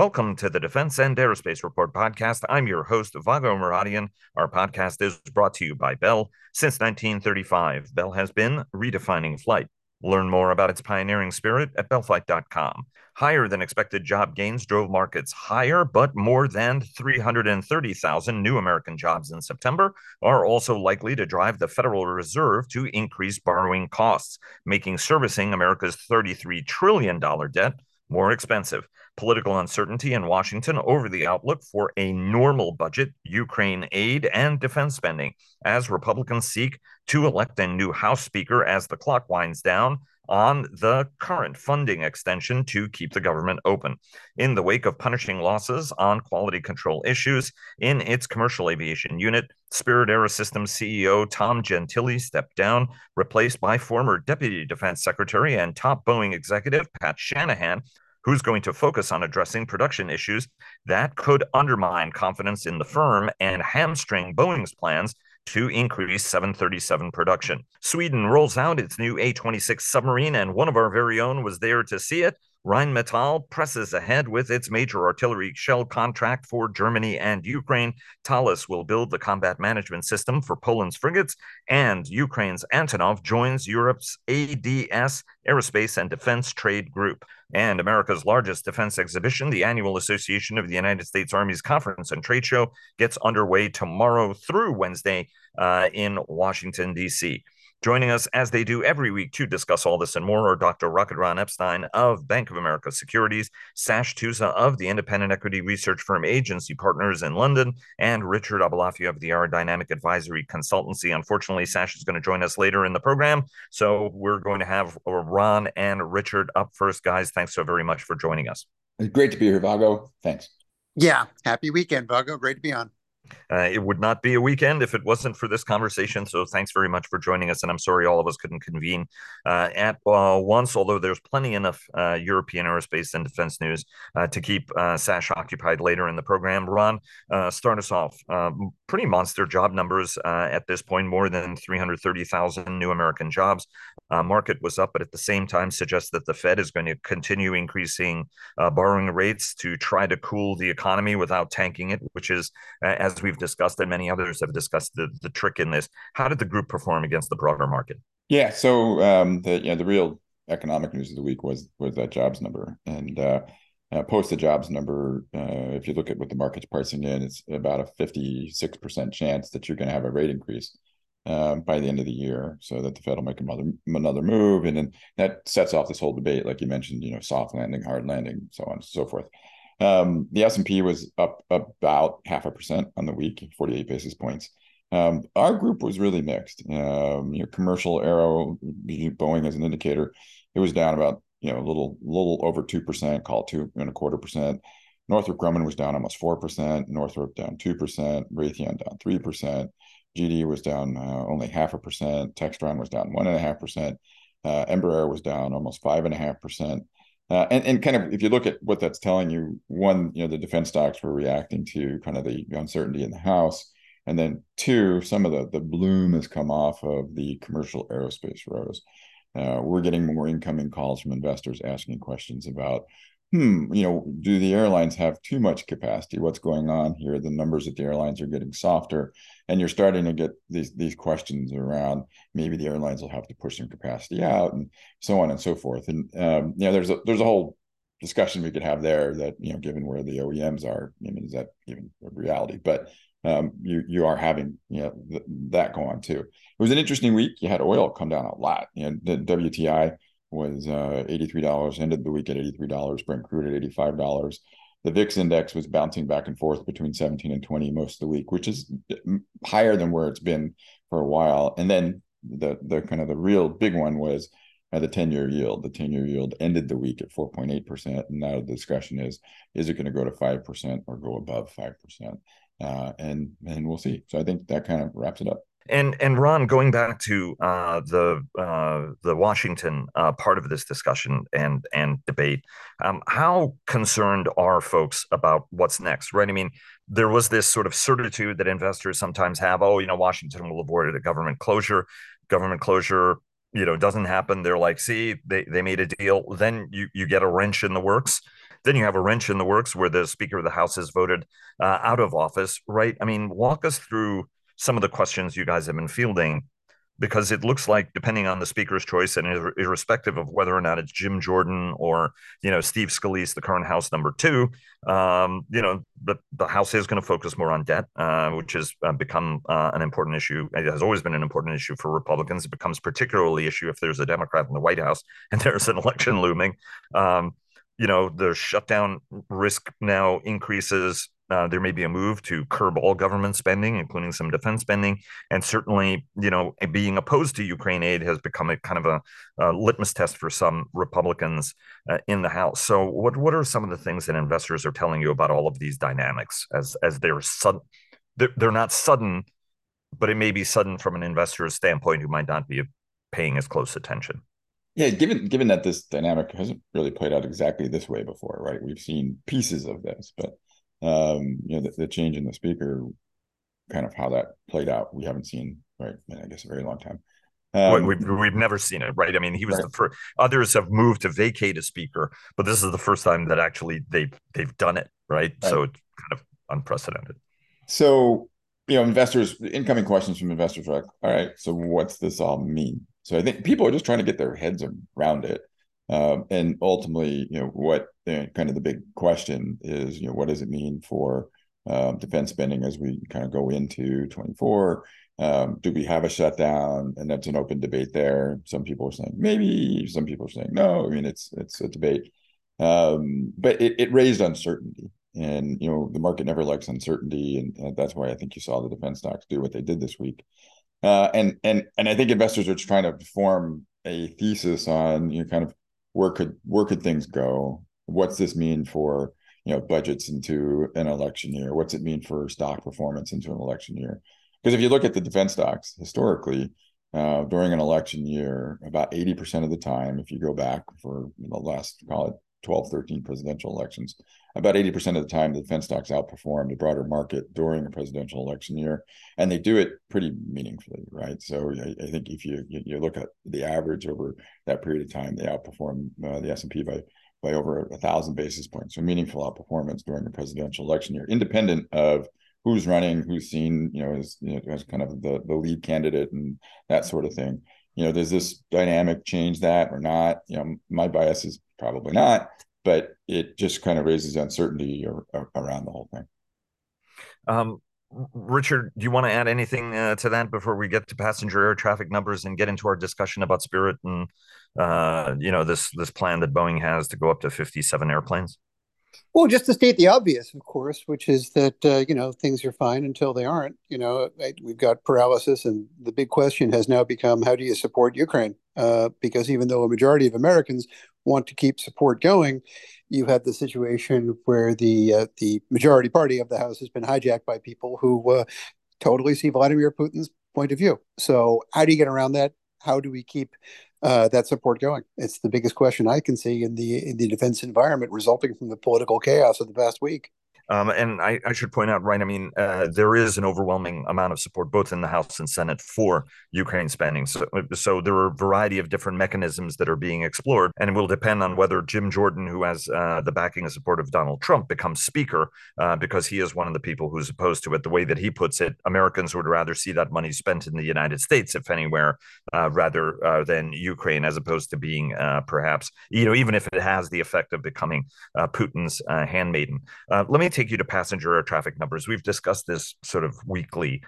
Welcome to the Defense and Aerospace Report podcast. I'm your host, Vago Muradian. Our podcast is brought to you by Bell. Since 1935, Bell has been redefining flight. Learn more about its pioneering spirit at bellflight.com. Higher than expected job gains drove markets higher, but more than 330,000 new American jobs in September are also likely to drive the Federal Reserve to increase borrowing costs, making servicing America's $33 trillion debt more expensive political uncertainty in Washington over the outlook for a normal budget, Ukraine aid, and defense spending as Republicans seek to elect a new House Speaker as the clock winds down on the current funding extension to keep the government open. In the wake of punishing losses on quality control issues in its commercial aviation unit, Spirit Aerosystems CEO Tom Gentile stepped down, replaced by former Deputy Defense Secretary and top Boeing executive Pat Shanahan, who's going to focus on addressing production issues that could undermine confidence in the firm and hamstring Boeing's plans to increase 737 production. Sweden rolls out its new A 26 submarine, and one of our very own was there to see it. Rheinmetall presses ahead with its major artillery shell contract for Germany and Ukraine. Thales will build the combat management system for Poland's frigates, and Ukraine's Antonov joins Europe's ADS Aerospace and Defense Trade Group. And America's largest defense exhibition, the annual Association of the United States Army's Conference and Trade Show, gets underway tomorrow through Wednesday uh, in Washington, D.C. Joining us as they do every week to discuss all this and more are Dr. Rocket Ron Epstein of Bank of America Securities, Sash Tusa of the independent equity research firm Agency Partners in London, and Richard Aboulafia of the Aerodynamic Advisory Consultancy. Unfortunately, Sash is going to join us later in the program, so we're going to have uh, Ron and Richard up first. Guys, thanks so very much for joining us. It's great to be here, Vago. Thanks. Yeah, happy weekend, Vago. Great to be on. Uh, it would not be a weekend if it wasn't for this conversation. So thanks very much for joining us. And I'm sorry all of us couldn't convene uh, at uh, once, although there's plenty enough uh, European aerospace and defense news uh, to keep uh, Sash occupied later in the program. Ron, start us off. Pretty monster job numbers at this point, more than 330,000 new American jobs. market was up, but at the same time suggests that the Fed is going to continue increasing borrowing rates to try to cool the economy without tanking it, which is, as we've discussed and many others have discussed the, the trick in this. How did the group perform against the broader market? Yeah, so um, the yeah the real economic news of the week was was that jobs number and uh, uh, post the jobs number. Uh, if you look at what the market's pricing in, it's about a fifty six percent chance that you're going to have a rate increase. Um, by the end of the year, so that the Fed will make another another move, and then that sets off this whole debate, like you mentioned, you know, soft landing, hard landing, so on and so forth. Um, the S&P was up about half a percent on the week, 48 basis points. Um, our group was really mixed. Um, you know, commercial aero, Boeing as an indicator, it was down about you know a little little over two percent, call two and a quarter percent. Northrop Grumman was down almost four percent. Northrop down two percent. Raytheon down three percent. GD was down uh, only half a percent. Textron was down one and a half percent. Uh, Embraer was down almost five and a half percent. Uh, and, and kind of if you look at what that's telling you, one, you know, the defense stocks were reacting to kind of the uncertainty in the house. And then two, some of the the bloom has come off of the commercial aerospace rose. Uh, we're getting more incoming calls from investors asking questions about hmm, you know, do the airlines have too much capacity? What's going on here? The numbers at the airlines are getting softer, and you're starting to get these these questions around maybe the airlines will have to push some capacity out, and so on and so forth. And um, you know, there's a there's a whole discussion we could have there that you know, given where the OEMs are, I mean, is that even a reality? But um, you you are having you know th- that go on too. It was an interesting week. You had oil come down a lot. You know, the WTI was uh, $83, ended the week at $83, Brent crude at $85. The VIX index was bouncing back and forth between 17 and 20 most of the week, which is higher than where it's been for a while. And then the the kind of the real big one was uh, the 10 year yield. The 10 year yield ended the week at 4.8%. And now the discussion is is it going to go to 5% or go above 5%? Uh, and and we'll see. So I think that kind of wraps it up. And and Ron, going back to uh, the uh, the Washington uh, part of this discussion and and debate, um, how concerned are folks about what's next? Right? I mean, there was this sort of certitude that investors sometimes have. Oh, you know, Washington will avoid a government closure. Government closure, you know, doesn't happen. They're like, see, they they made a deal. Then you you get a wrench in the works Then you have a wrench in the works where the Speaker of the House is voted uh, out of office, right? I mean, walk us through some of the questions you guys have been fielding because it looks like depending on the speaker's choice and ir- irrespective of whether or not it's Jim Jordan or you know Steve Scalise, the current House number two, um, you know the the House is going to focus more on debt, uh, which has uh, become uh, an important issue. It has always been an important issue for Republicans. It becomes particularly issue if there's a Democrat in the White House and there's an election looming. Um, you know the shutdown risk now increases uh, there may be a move to curb all government spending, including some defense spending, and certainly, you know, being opposed to Ukraine aid has become a kind of a, a litmus test for some Republicans uh, in the House. So, what what are some of the things that investors are telling you about all of these dynamics as as they're sudden? They're, they're not sudden, but it may be sudden from an investor's standpoint who might not be paying as close attention. Yeah, given given that this dynamic hasn't really played out exactly this way before, right? We've seen pieces of this, but um, you know, the, the, change in the speaker, kind of how that played out, we haven't seen, right? I guess a very long time. Um, we've we've never seen it, right? I mean, he was right. the first. Others have moved to vacate a speaker, but this is the first time that actually they've they've done it, right? right. So it's kind of unprecedented. So you know, investors, incoming questions from investors are like, all right, so what's this all mean? So I think people are just trying to get their heads around it. Um, and ultimately, you know, what kind of the big question is, you know, what does it mean for um, defense spending as we kind of go into 24? Um, do we have a shutdown? And that's an open debate there. Some people are saying maybe, some people are saying no. I mean, it's it's a debate, um, but it, it raised uncertainty, and you know, the market never likes uncertainty, and, and that's why I think you saw the defense stocks do what they did this week. Uh, and and and I think investors are trying to form a thesis on you know kind of where could where could things go? What's this mean for you know budgets into an election year? What's it mean for stock performance into an election year? Because if you look at the defense stocks historically, uh, during an election year, about 80% of the time, if you go back for the last, call it 12, 13 presidential elections, about 80% of the time, the defense stocks outperform the broader market during a presidential election year. And they do it pretty meaningfully, right? So I, I think if you, you look at the average over that period of time, they outperform uh, the S&P by by over a thousand basis points. So meaningful outperformance during a presidential election year, independent of who's running, who's seen, you know, as, you know, as kind of the, the lead candidate and that sort of thing. You know, does this dynamic change that or not? You know, my bias is probably not but it just kind of raises uncertainty or, or, around the whole thing. Um, Richard, do you want to add anything uh, to that before we get to passenger air traffic numbers and get into our discussion about Spirit and uh, you know this this plan that Boeing has to go up to fifty seven airplanes? Well, just to state the obvious, of course, which is that uh, you know things are fine until they aren't. You know, we've got paralysis, and the big question has now become how do you support Ukraine? Uh, because even though a majority of Americans want to keep support going, you have the situation where the uh, the majority party of the House has been hijacked by people who uh, totally see Vladimir Putin's point of view. So, how do you get around that? How do we keep uh, that support going? It's the biggest question I can see in the in the defense environment resulting from the political chaos of the past week. Um, and I, I, should point out, right? I mean, uh, there is an overwhelming amount of support both in the House and Senate for Ukraine spending. So, so there are a variety of different mechanisms that are being explored, and it will depend on whether Jim Jordan, who has uh, the backing and support of Donald Trump, becomes Speaker, uh, because he is one of the people who's opposed to it. The way that he puts it, Americans would rather see that money spent in the United States, if anywhere, uh, rather uh, than Ukraine, as opposed to being uh, perhaps, you know, even if it has the effect of becoming Putin's handmaiden. let me take you to passenger air traffic numbers. We've discussed this sort of weekly.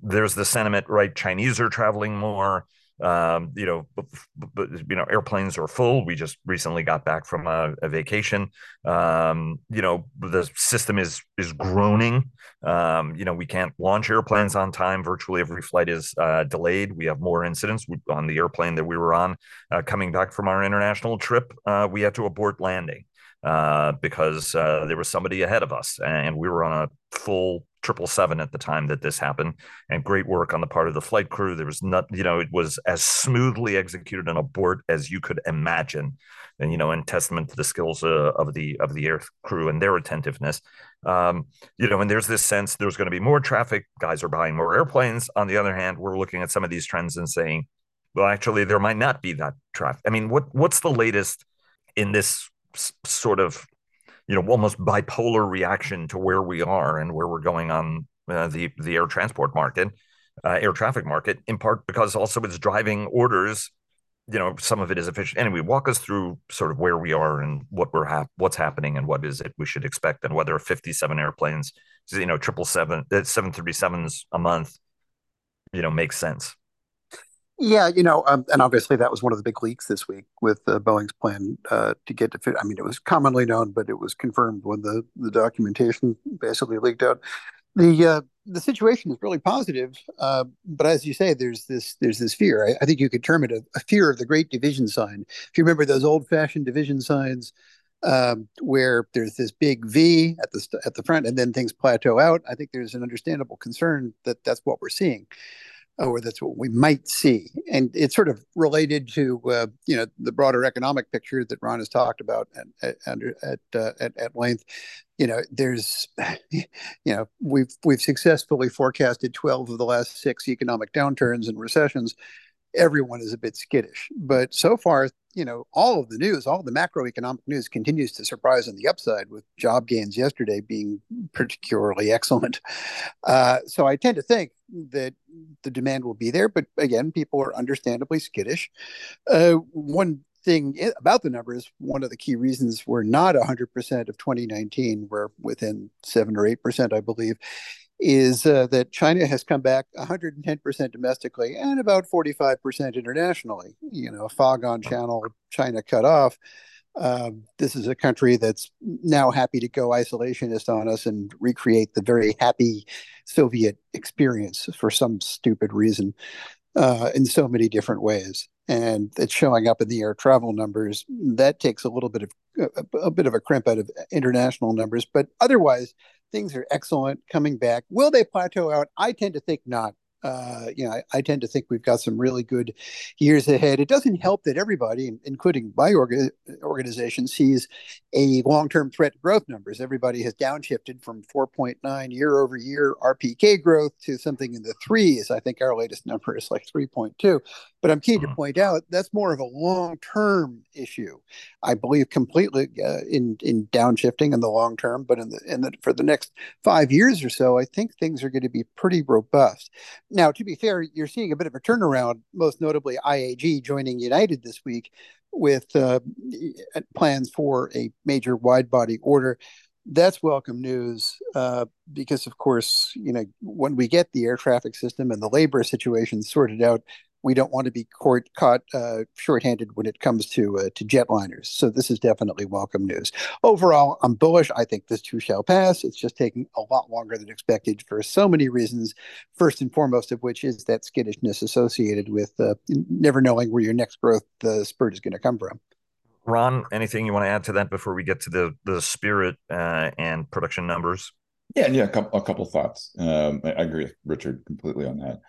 There's the sentiment, right? Chinese are traveling more. Um, you know, but, you know, airplanes are full. We just recently got back from a, a vacation. Um, you know, the system is is groaning. Um, you know, we can't launch airplanes on time. Virtually every flight is uh, delayed. We have more incidents on the airplane that we were on uh, coming back from our international trip. Uh, we had to abort landing uh, because uh, there was somebody ahead of us, and we were on a full triple seven at the time that this happened, and great work on the part of the flight crew. There was not, you know, it was as smoothly executed on a board as you could imagine, and you know, in testament to the skills uh, of the of the air crew and their attentiveness. Um, you know, and there's this sense there's going to be more traffic. Guys are buying more airplanes. On the other hand, we're looking at some of these trends and saying, well, actually, there might not be that traffic. I mean, what what's the latest in this sort of you know almost bipolar reaction to where we are and where we're going on uh, the the air transport market, uh, air traffic market, in part because also it's driving orders. You know, some of it is efficient. Anyway, walk us through sort of where we are and what we're ha- what's happening and what is it we should expect and whether 57 airplanes, you know, triple seven, uh, seven thirty sevens a month, you know, makes sense. Yeah, you know, um, and obviously that was one of the big leaks this week with uh, Boeing's plan uh, to get to. Fit I mean, it was commonly known, but it was confirmed when the the documentation basically leaked out. The uh, the situation is really positive, uh, but as you say, there's this there's this fear. I, I think you could term it a, a, fear of the great division sign. If you remember those old fashioned division signs, um, where there's this big V at the at the front, and then things plateau out. I think there's an understandable concern that that's what we're seeing or that's what we might see. And it's sort of related to uh, you know the broader economic picture that Ron has talked about at at at, uh, at, at length. You know, there's you know we've we've successfully forecasted twelve of the last six economic downturns and recessions. Everyone is a bit skittish, but so far you know, all of the news, all the macroeconomic news continues to surprise on the upside, with job gains yesterday being particularly excellent. Uh, so I tend to think that the demand will be there, but again, people are understandably skittish. Uh, one thing about the numbers, one of the key reasons we're not 100% of 2019, we're within 7 or 8%, I believe, is uh, that China has come back 110% domestically and about 45% internationally. You know, fog on channel, China cut off. Um, this is a country that's now happy to go isolationist on us and recreate the very happy Soviet experience for some stupid reason uh, in so many different ways. And it's showing up in the air travel numbers. That takes a little bit of a, a bit of a crimp out of international numbers, but otherwise, things are excellent coming back. Will they plateau out? I tend to think not uh, you know, I, I, tend to think we've got some really good years ahead. It doesn't help that everybody, including my orga- organization, sees a long-term threat to growth numbers. Everybody has downshifted from 4.9 year-over-year RPK growth to something in the threes. I think our latest number is like 3.2. But I'm keen mm-hmm. to point out that's more of a long-term issue. I believe completely uh, in in downshifting in the long term, but in the in the for the next five years or so, I think things are going to be pretty robust. Now, to be fair, you're seeing a bit of a turnaround, most notably IAG joining United this week with uh, plans for a major wide body order. That's welcome news uh, because, of course, you know when we get the air traffic system and the labor situation sorted out, we don't want to be court, caught uh, shorthanded when it comes to uh, to jetliners. So this is definitely welcome news. Overall, I'm bullish. I think this too shall pass. It's just taking a lot longer than expected for so many reasons. First and foremost of which is that skittishness associated with uh, never knowing where your next growth uh, spurt is going to come from. Ron, anything you want to add to that before we get to the the spirit uh, and production numbers? Yeah, yeah, a couple, a couple thoughts. Um, I, I agree with Richard completely on that.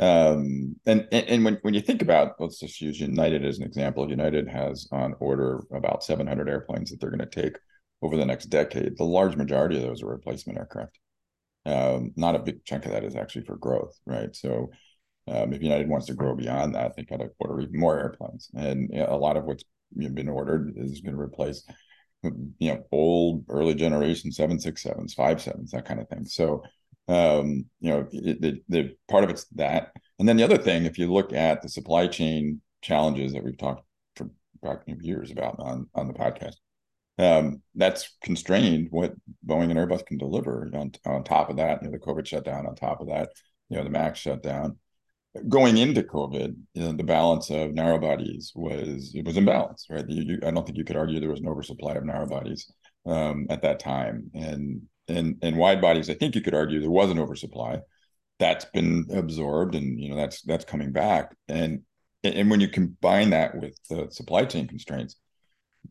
Um, and, and, when when you think about, let's just use United as an example. United has on order about 700 airplanes that they're going to take over the next decade. The large majority of those are replacement aircraft. Um, not a big chunk of that is actually for growth, right? So um, if United wants to grow beyond that, they got to order even more airplanes. And you know, a lot of what's been ordered is going to replace, you know, old early generation seven six sevens, five sevens, that kind of thing. So um, you know, the, the part of it's that, and then the other thing, if you look at the supply chain challenges that we've talked for years about on on the podcast, um, that's constrained what Boeing and Airbus can deliver. On on top of that, you know, the COVID shutdown. On top of that, you know, the Max shutdown. Going into COVID, you know, the balance of narrow bodies was it was imbalanced, right? You, you, I don't think you could argue there was an oversupply of narrow bodies um, at that time, and and and wide bodies, I think you could argue there was an oversupply. That's been absorbed, and you know that's that's coming back. And and when you combine that with the supply chain constraints,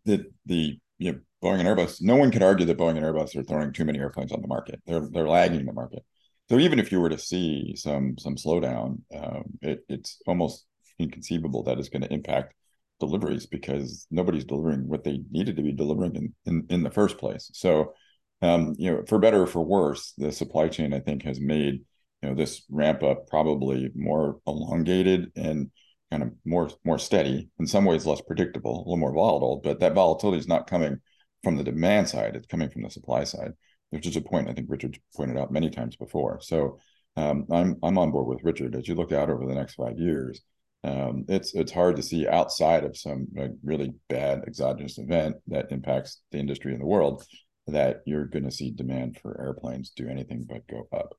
the the you know Boeing and Airbus, no one could argue that Boeing and Airbus are throwing too many airplanes on the market. They're they're lagging the market. So even if you were to see some some slowdown, um, it, it's almost inconceivable that it's going to impact deliveries because nobody's delivering what they needed to be delivering in, in, in the first place. So um, you know, for better or for worse, the supply chain I think has made you know this ramp up probably more elongated and kind of more more steady in some ways less predictable a little more volatile but that volatility is not coming from the demand side; it's coming from the supply side, which is a point I think Richard pointed out many times before. So um, I'm I'm on board with Richard. As you look out over the next five years, um, it's it's hard to see outside of some like, really bad exogenous event that impacts the industry in the world that you're going to see demand for airplanes do anything but go up.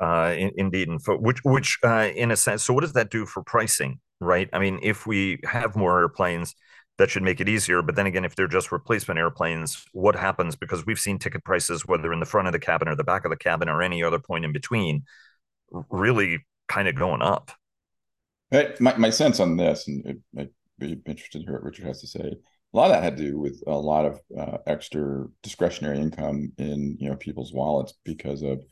Uh, in, indeed, and for, which, which, uh, in a sense, so what does that do for pricing, right? I mean, if we have more airplanes, that should make it easier. But then again, if they're just replacement airplanes, what happens? Because we've seen ticket prices, whether in the front of the cabin or the back of the cabin or any other point in between, really kind of going up. My, my sense on this, and it, I'd be interested to hear what Richard has to say a lot of that had to do with a lot of uh, extra discretionary income in you know people's wallets because of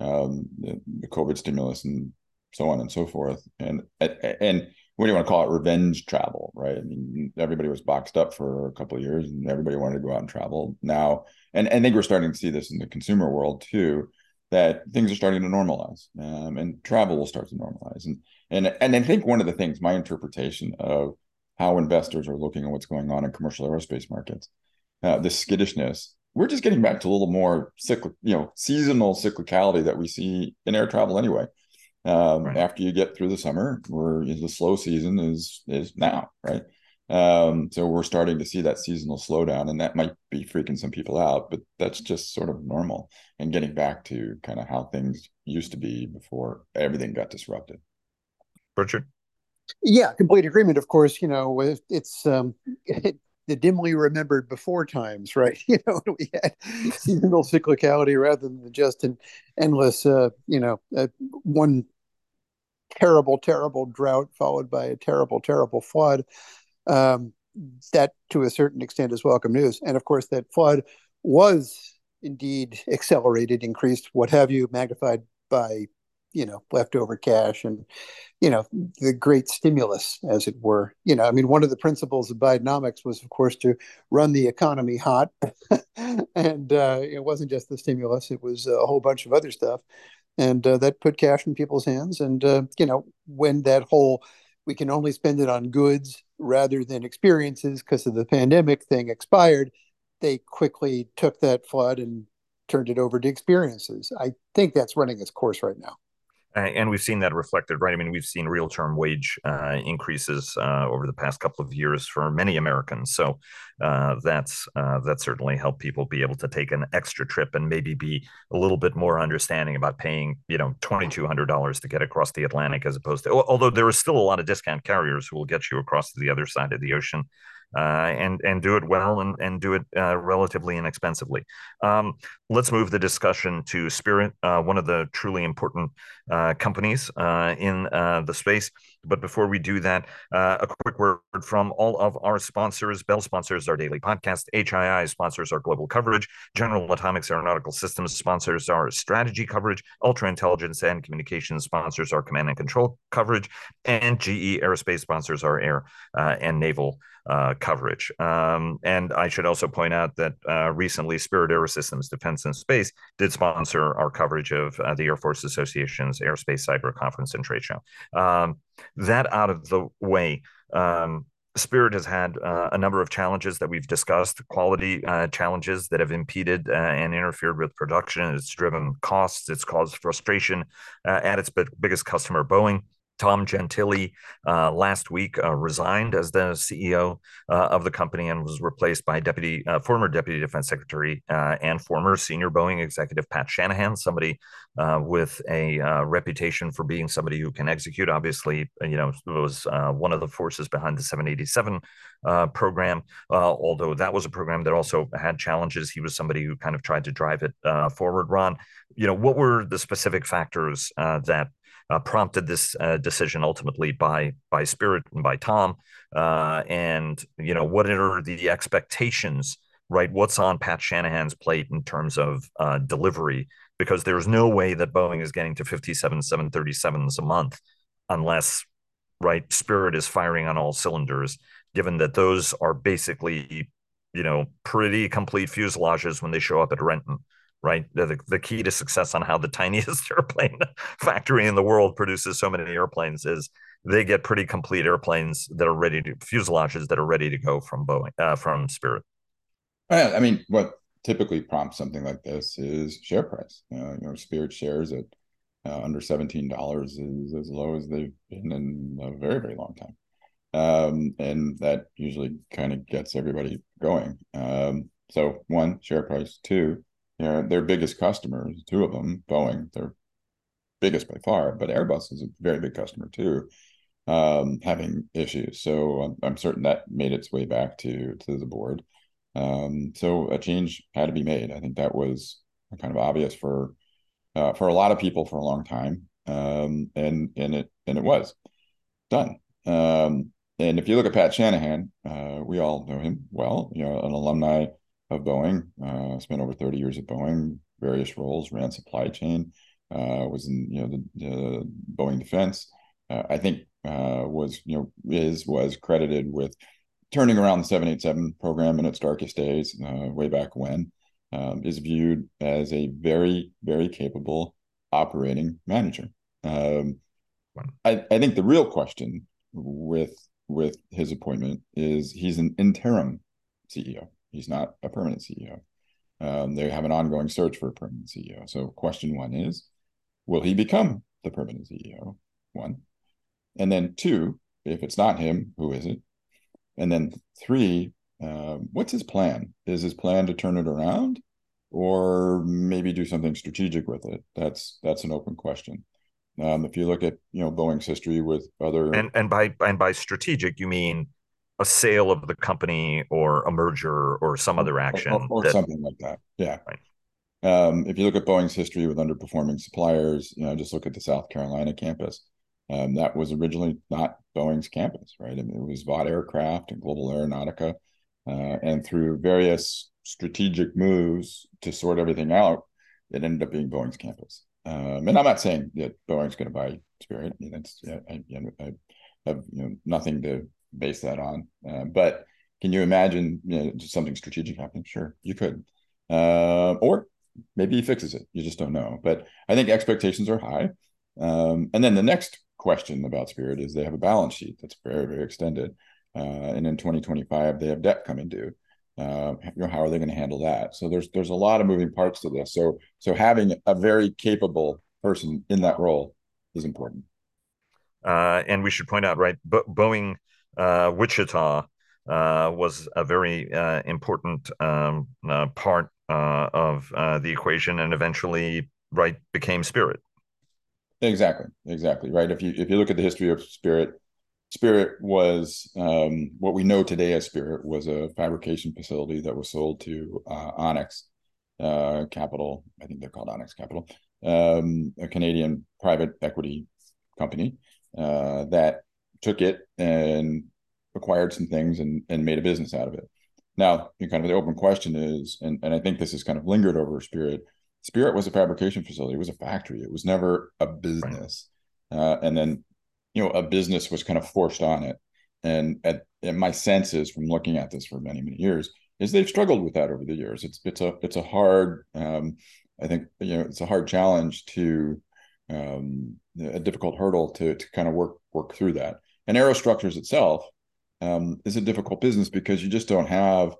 um, the, COVID stimulus and so on and so forth. And and what do you want to call it? Revenge travel, right? I mean, everybody was boxed up for a couple of years, and everybody wanted to go out and travel now. And, and I think we're starting to see this in the consumer world too, that things are starting to normalize, um, and travel will start to normalize. And and and I think one of the things, my interpretation of how investors are looking at what's going on in commercial aerospace markets. Uh, the skittishness, we're just getting back to a little more cyclic, you know, seasonal cyclicality that we see in air travel anyway. Um, right. After you get through the summer, where the slow season is is now, right? Um, so we're starting to see that seasonal slowdown, and that might be freaking some people out, but that's just sort of normal and getting back to kind of how things used to be before everything got disrupted. Richard. Yeah, complete agreement. Of course, you know it's um, it, the dimly remembered before times, right? You know, we had seasonal cyclicality rather than just an endless, uh, you know, uh, one terrible, terrible drought followed by a terrible, terrible flood. Um, that, to a certain extent, is welcome news. And of course, that flood was indeed accelerated, increased, what have you, magnified by you know leftover cash and you know the great stimulus as it were. You know i mean one of the principles of bidenomics was of course to run the economy hot. And uh, it wasn't just the stimulus it was a whole bunch of other stuff. And uh, that put cash in people's hands. And uh, you know when that whole we can only spend it on goods rather than experiences because of the pandemic thing expired they quickly took that flood and turned it over to experiences. I think that's running its course right now and we've seen that reflected, right? I mean, we've seen real term wage uh, increases uh, over the past couple of years for many Americans. So uh, that's uh, that certainly helped people be able to take an extra trip and maybe be a little bit more understanding about paying, you know, twenty two hundred dollars to get across the Atlantic as opposed to. Although there are still a lot of discount carriers who will get you across to the other side of the ocean uh, and and do it well and and do it uh, relatively inexpensively. Um, let's move the discussion to Spirit, uh, one of the truly important uh, companies uh, in uh, the space. But before we do that, a quick word from all of our sponsors. Bell sponsors our daily podcast. HII sponsors our global coverage. General Atomics Aeronautical Systems sponsors our strategy coverage. Ultra Intelligence and Communications sponsors our command and control coverage. And GE Aerospace sponsors our air and naval uh, coverage. Um, and I should also point out that uh, recently Spirit Aerosystems Defense and Space did sponsor our coverage of uh, the Air Force Association's Airspace Cyber Conference and Trade Show. Um, that out of the way. Um, Spirit has had uh, a number of challenges that we've discussed, quality uh, challenges that have impeded uh, and interfered with production. It's driven costs. It's caused frustration uh, at its biggest customer, Boeing. Tom Gentile uh, last week uh, resigned as the CEO uh, of the company and was replaced by deputy uh, former deputy defense secretary uh, and former senior Boeing executive Pat Shanahan, somebody uh, with a reputation for being somebody who can execute. Obviously, you know, was one of the forces behind the 787 program. although that was a program that also had challenges, he was somebody who kind of tried to drive it forward. Ron, you know, what were the specific factors that uh, prompted this uh, decision ultimately by by Spirit and by Tom. Uh, and you know, what are the expectations? Right, what's on Pat Shanahan's plate in terms of uh, delivery? Because there's no way that Boeing is getting to 57 737s a month unless right Spirit is firing on all cylinders. Given that those are basically you know pretty complete fuselages when they show up at Renton right? The, the key to success on how the tiniest airplane factory in the world produces so many airplanes is they get pretty complete airplanes that are ready to fuselages that are ready to go from Boeing uh, from Spirit. I mean, what typically prompts something like this is share price. You know, Spirit shares at uh, under seventeen dollars is as low as they've been in a very very long time, um, and that usually kind of gets everybody going. Um, so one share price, two, know, their biggest customers, two of them, Boeing, their biggest by far, but Airbus is a very big customer too, um, having issues. So I'm, I'm, certain that made its way back to to the board. Um, so a change had to be made. I think that was kind of obvious for uh, for a lot of people for a long time, um, and and it and it was done. Um, and if you look at Pat Shanahan, uh, we all know him well. You know, an alumni of Boeing, uh, spent over thirty years at Boeing, various roles, ran supply chain, uh, was in you know the, the Boeing Defense. Uh, I think uh, was you know is was credited with turning around the 787 program in its darkest days, uh, way back when, um, is viewed as a very, very capable operating manager. Um, I, I think the real question with with his appointment is he's an interim CEO. He's not a permanent CEO. Um, they have an ongoing search for a permanent CEO. So, question one is, will he become the permanent CEO? One, and then two, if it's not him, who is it? And then three, uh, what's his plan? Is his plan to turn it around, or maybe do something strategic with it? That's that's an open question. Um, if you look at you know Boeing's history with other and and by and by strategic you mean a sale of the company or a merger or some other action or, or that, something like that. Yeah. Right. Um, if you look at Boeing's history with underperforming suppliers, you know, just look at the South Carolina campus. Um, that was originally not Boeing's campus, right? I mean, it was Vought Aircraft and Global Aeronautica. Uh, and through various strategic moves to sort everything out, it ended up being Boeing's campus. Um, and I'm not saying that Boeing's going to buy Spirit. I mean, that's I, I, I have you know, nothing to base that on. Uh, but can you imagine you know, something strategic happening? Sure, you could. Uh, or maybe he fixes it. You just don't know. But I think expectations are high. Um, and then the next question about Spirit is they have a balance sheet that's very, very extended. Uh, and in 2025, they have debt coming due. Uh, you know, how are they going to handle that? So there's there's a lot of moving parts to this. So so having a very capable person in that role is important. Uh, and we should point out, right, Bo- Boeing Wichita uh, was a very uh, important um, uh, part uh, of uh, the equation, and eventually, right, became Spirit. Exactly, exactly right. If you if you look at the history of Spirit, Spirit was um, what we know today as Spirit was a fabrication facility that was sold to uh, Onex uh, Capital. I think they're called Onex Capital, um, a Canadian private equity company uh, that took it and acquired some things and and made a business out of it. Now, kind of the open question is, and, and I think this has kind of lingered over Spirit Spirit was a fabrication facility. It was a factory. It was never a business. Uh, and then, you know, a business was kind of forced on it. And at, and my sense is from looking at this for many, many years is they've struggled with that over the years. It's it's a it's a hard um, I think you know it's a hard challenge to um, a difficult hurdle to to kind of work work through that. And aerostructures itself um, is a difficult business because you just don't have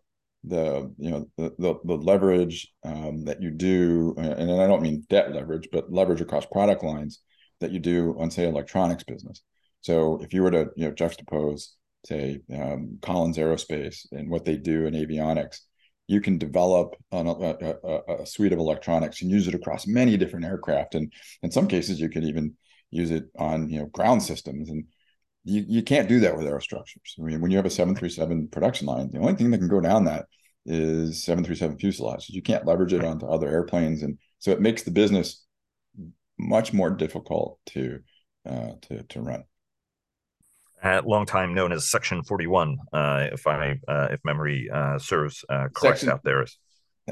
the you know the the, the leverage um, that you do, and I don't mean debt leverage, but leverage across product lines that you do on say electronics business. So if you were to you know juxtapose say um, Collins Aerospace and what they do in avionics, you can develop a, a, a, suite of electronics and use it across many different aircraft, and in some cases you can even use it on you know ground systems and you, you can't do that with aerostructures. I mean, when you have a 737 production line, the only thing that can go down that is 737 fuselage. You can't leverage it onto other airplanes. And so it makes the business much more difficult to uh, to, to run. At long time known as Section 41, uh, if I uh, if memory uh, serves uh, correct Section, out there.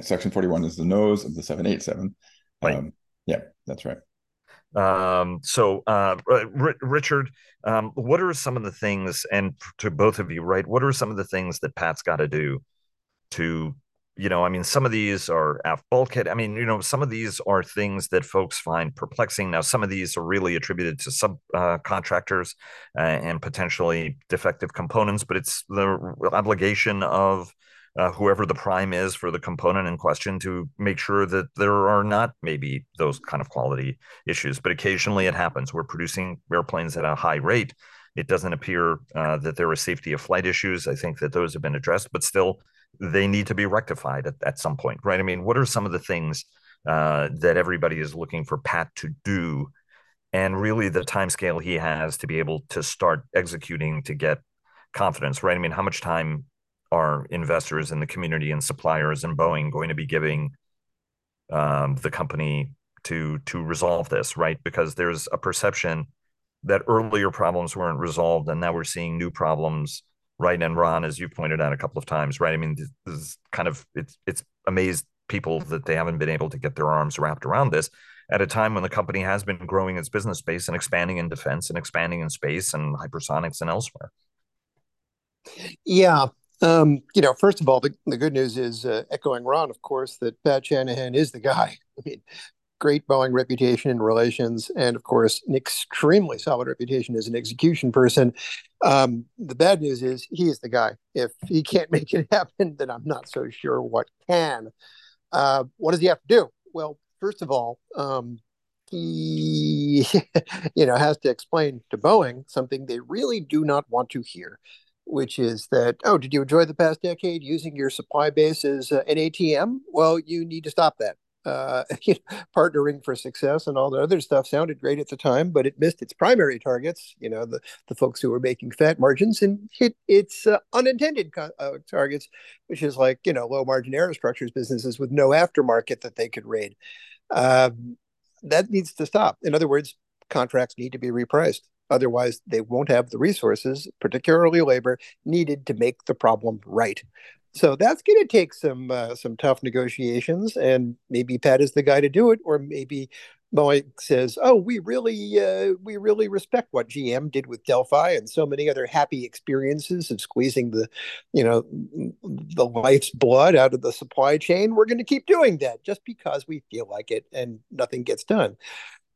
Section 41 is the nose of the 787. Right. Um, yeah, that's right. Um, so, uh, R- Richard, um, what are some of the things, and to both of you, right? What are some of the things that Pat's got to do to, you know, I mean, some of these are aft bulkhead. I mean, you know, some of these are things that folks find perplexing. Now, some of these are really attributed to subcontractors uh, uh, and potentially defective components, but it's the obligation of uh, whoever the prime is for the component in question to make sure that there are not maybe those kind of quality issues. But occasionally it happens. We're producing airplanes at a high rate. It doesn't appear uh, that there are safety of flight issues. I think that those have been addressed, but still they need to be rectified at, at some point, right? I mean, what are some of the things uh, that everybody is looking for Pat to do? And really the time scale he has to be able to start executing to get confidence, right? I mean, how much time are investors in the community and suppliers and Boeing going to be giving um, the company to to resolve this, right? Because there's a perception that earlier problems weren't resolved, and now we're seeing new problems, right? And Ron, as you pointed out a couple of times, right? I mean, this, is kind of it's it's amazed people that they haven't been able to get their arms wrapped around this at a time when the company has been growing its business space and expanding in defense and expanding in space and hypersonics and elsewhere. Yeah, um, you know, first of all, the, the good news is uh, echoing Ron, of course, that Pat Shanahan is the guy. I mean, great Boeing reputation in relations, and of course, an extremely solid reputation as an execution person. Um, the bad news is he is the guy. If he can't make it happen, then I'm not so sure what can. Uh, what does he have to do? Well, first of all, um, he, you know, has to explain to Boeing something they really do not want to hear which is that, oh, did you enjoy the past decade using your supply base as an ATM? Well, you need to stop that. Uh, partnering for success and all the other stuff sounded great at the time, but it missed its primary targets. You know, the the folks who were making fat margins and hit its uh, unintended co- uh, targets, which is like you know low margin aerostructures businesses with no aftermarket that they could raid. Um, that needs to stop. In other words, contracts need to be repriced. Otherwise, they won't have the resources, particularly labor, needed to make the problem right. So that's going to take some uh, some tough negotiations, and maybe Pat is the guy to do it, or maybe Boeing says, "Oh, we really uh, we really respect what GM did with Delphi and so many other happy experiences of squeezing the, you know, the life's blood out of the supply chain. We're going to keep doing that just because we feel like it, and nothing gets done."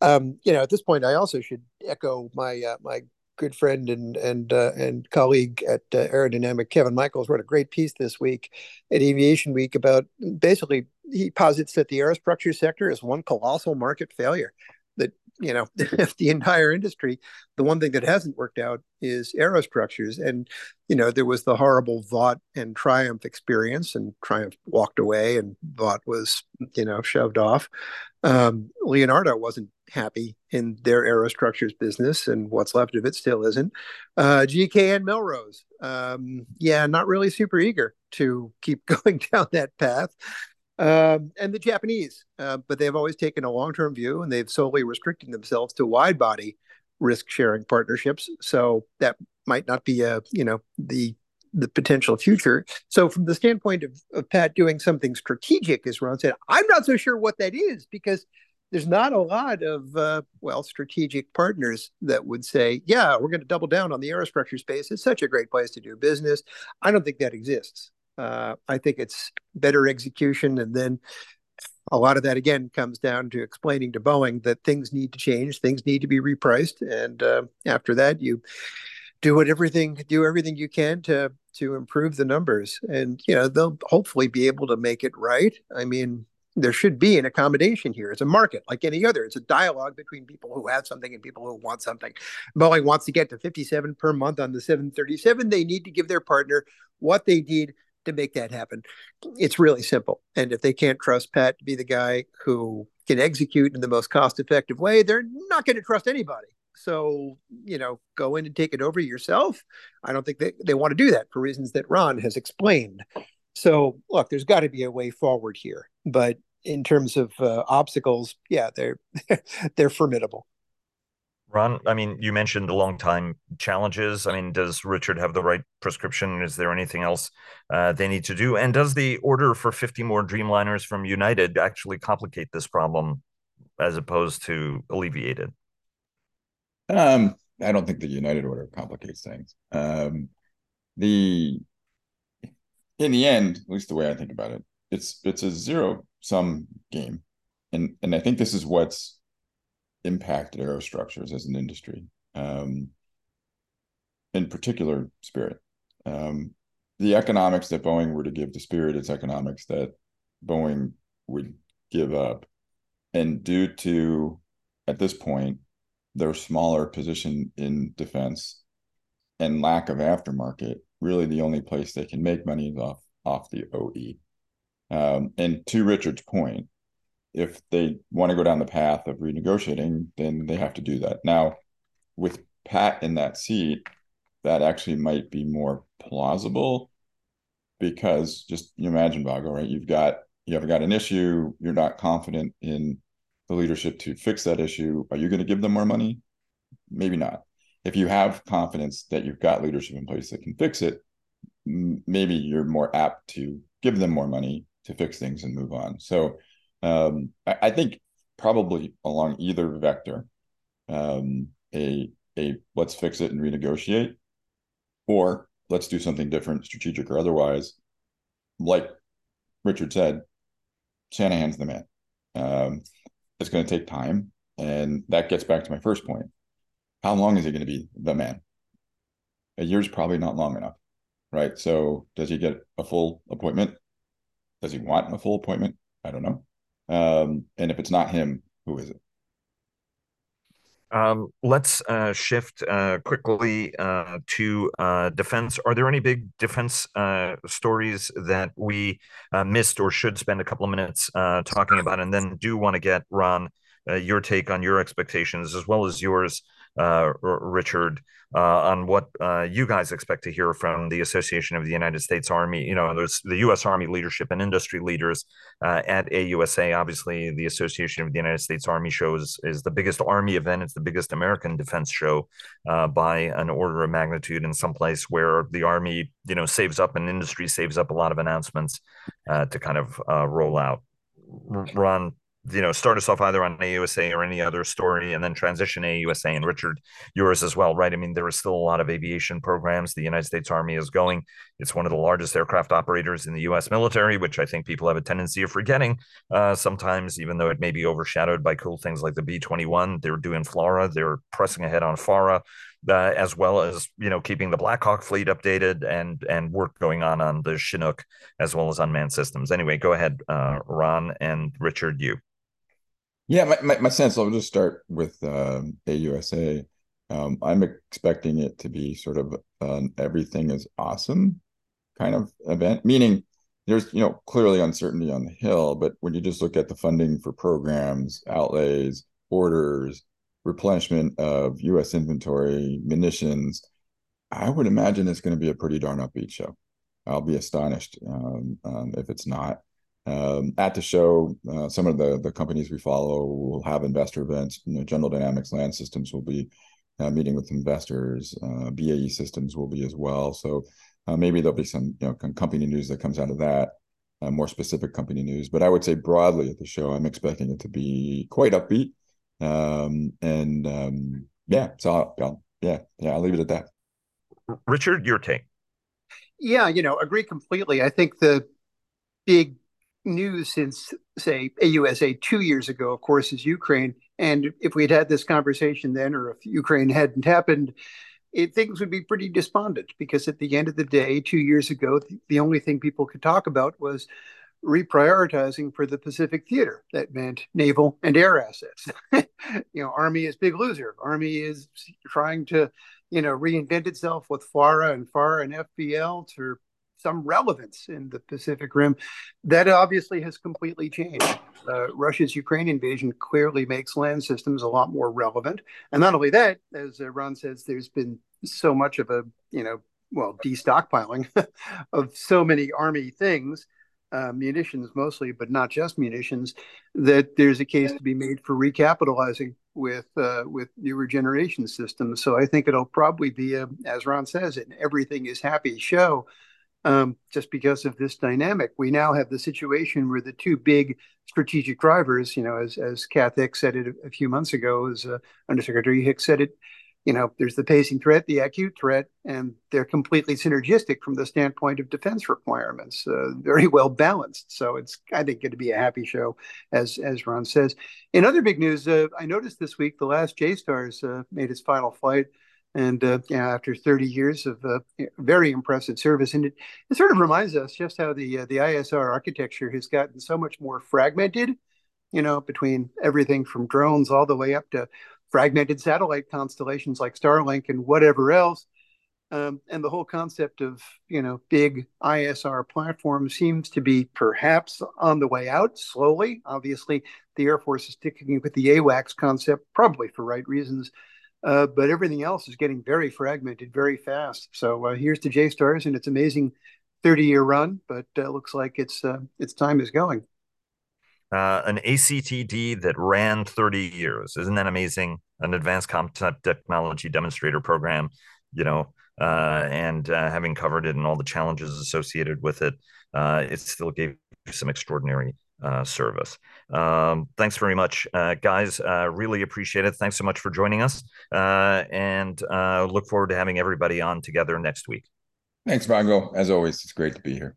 Um, you know, at this point, I also should echo my uh, my good friend and and uh, and colleague at uh, Aerodynamic, Kevin Michaels, wrote a great piece this week at Aviation Week about basically he posits that the aerostructure sector is one colossal market failure. You know, if the entire industry, the one thing that hasn't worked out is aerostructures. And you know, there was the horrible Vought and Triumph experience, and Triumph walked away, and Vought was you know shoved off. Um, Leonardo wasn't happy in their aerostructures business, and what's left of it still isn't. Uh, GKN Melrose, um, yeah, not really super eager to keep going down that path. Um, and the Japanese, uh, but they've always taken a long-term view, and they've solely restricted themselves to wide-body risk-sharing partnerships. So that might not be a you know the the potential future. So, from the standpoint of, of Pat doing something strategic, as Ron said, I'm not so sure what that is because there's not a lot of uh, well strategic partners that would say, "Yeah, we're going to double down on the aerostructure space. It's such a great place to do business." I don't think that exists. Uh, I think it's better execution, and then a lot of that again comes down to explaining to Boeing that things need to change, things need to be repriced, and uh, after that, you do what everything do everything you can to to improve the numbers, and you know they'll hopefully be able to make it right. I mean, there should be an accommodation here. It's a market like any other. It's a dialogue between people who have something and people who want something. Boeing wants to get to 57 per month on the 737. They need to give their partner what they need to make that happen. It's really simple. And if they can't trust Pat to be the guy who can execute in the most cost effective way, they're not going to trust anybody. So, you know, go in and take it over yourself. I don't think they, they want to do that for reasons that Ron has explained. So, look, there's got to be a way forward here. But in terms of uh, obstacles, yeah, they're they're formidable. Ron, I mean, you mentioned the long time challenges. I mean, does Richard have the right prescription? Is there anything else uh, they need to do? And does the order for 50 more Dreamliners from United actually complicate this problem as opposed to alleviate it? Um, I don't think the United order complicates things. Um, the in the end, at least the way I think about it, it's it's a zero sum game, and and I think this is what's impacted aerostructures as an industry, um, in particular, Spirit. Um, the economics that Boeing were to give to Spirit is economics that Boeing would give up. And due to, at this point, their smaller position in defense and lack of aftermarket, really the only place they can make money is off off the OE. Um, and to Richard's point, if they want to go down the path of renegotiating, then they have to do that. Now, with Pat in that seat, that actually might be more plausible because just you imagine Vago, right? You've got you have got an issue, you're not confident in the leadership to fix that issue. Are you going to give them more money? Maybe not. If you have confidence that you've got leadership in place that can fix it, maybe you're more apt to give them more money to fix things and move on. So um, I, I, think probably along either vector, um, a a let's fix it and renegotiate, or let's do something different, strategic or otherwise. Like Richard said, Shanahan's the man. Um, it's going to take time, and that gets back to my first point. How long is he going to be the man? A year's probably not long enough, right? So, does he get a full appointment? Does he want a full appointment? I don't know. Um, and if it's not him, who is it? Um, let's uh, shift uh, quickly uh, to uh, defense. Are there any big defense uh, stories that we uh, missed or should spend a couple of minutes talking about? And then do want to get Ron your take on your expectations as well as yours uh, Richard, uh, on what uh, you guys expect to hear from the Association of the United States Army. You know, there's the U.S. Army leadership and industry leaders uh, at AUSA. Obviously, the Association of the United States Army shows is the biggest Army event. It's the biggest American defense show uh, by an order of magnitude in some place where the Army, you know, saves up and industry saves up a lot of announcements uh, to kind of roll out. Ron, you know, start us off either on AUSA or any other story, and then transition AUSA and Richard, yours as well, right? I mean, there is still a lot of aviation programs the United States Army is going. It's one of the largest aircraft operators in the U.S. military, which I think people have a tendency of forgetting uh, sometimes, even though it may be overshadowed by cool things like the B 21. They're doing FLRAA, they're pressing ahead on FARA. Uh, as well as you know keeping the Black Hawk fleet updated and and work going on on the Chinook as well as unmanned systems. Anyway, go ahead, uh, Ron and Richard. You. Yeah, my, my, my sense, I'll just start with um, AUSA. Um, I'm expecting it to be sort of an everything is awesome kind of event, meaning there's, you know, clearly uncertainty on the Hill, but when you just look at the funding for programs, outlays, orders, replenishment of U.S. inventory, munitions, I would imagine it's going to be a pretty darn upbeat show. I'll be astonished um, um, if it's not. Um, at the show, uh, some of the the companies we follow will have investor events. You know, General Dynamics Land Systems will be uh, meeting with investors. Uh, BAE Systems will be as well. So uh, maybe there'll be some you know company news that comes out of that, uh, more specific company news. But I would say broadly at the show, I'm expecting it to be quite upbeat. Um, and um, yeah, so I'll, I'll, yeah, yeah, I'll leave it at that. Richard, your take. Yeah, you know, agree completely. I think the big news since, say, AUSA two years ago, of course, is Ukraine. And if we'd had this conversation then, or if Ukraine hadn't happened, it, things would be pretty despondent because at the end of the day, two years ago, the, the only thing people could talk about was reprioritizing for the Pacific Theater. That meant naval and air assets. you know, Army is big loser. Army is trying to, you know, reinvent itself with FLRAA and FARA and FVL to some relevance in the Pacific Rim. That obviously has completely changed. Uh, Russia's Ukraine invasion clearly makes land systems a lot more relevant. And not only that, as uh, Ron says, there's been so much of a, you know, well, destockpiling of so many Army things, uh, munitions mostly, but not just munitions, that there's a case to be made for recapitalizing with uh, with newer generation systems. So I think it'll probably be, a, as Ron says, an everything is happy show um, just because of this dynamic. We now have the situation where the two big strategic drivers, you know, as as Kath Hicks said it a, few months ago, as uh, Undersecretary Hicks said it, you know, there's the pacing threat, the acute threat, and they're completely synergistic from the standpoint of defense requirements. Uh, very well balanced. So it's, I think, going to be a happy show, as as Ron says. In other big news, uh, I noticed this week the last JSTARS uh, made its final flight and uh, yeah, after 30 years of uh, very impressive service, and it, it sort of reminds us just how the uh, the ISR architecture has gotten so much more fragmented. You know, between everything from drones all the way up to fragmented satellite constellations like Starlink and whatever else. Um, and the whole concept of you know big ISR platforms seems to be perhaps on the way out slowly. Obviously, the Air Force is sticking with the AWACS concept, probably for right reasons. Uh, but everything else is getting very fragmented very fast. So uh, here's to JSTARS and its amazing 30 year run, but uh, looks like its uh, its time is going. Uh, an ACTD that ran 30 years. Isn't that amazing? An advanced concept technology demonstrator program, you know, and having covered it and all the challenges associated with it, it still gave some extraordinary service. Um, thanks very much, uh, guys. Uh, really appreciate it. Thanks so much for joining us, uh, and uh, look forward to having everybody on together next week. Thanks, Vago. As always, it's great to be here.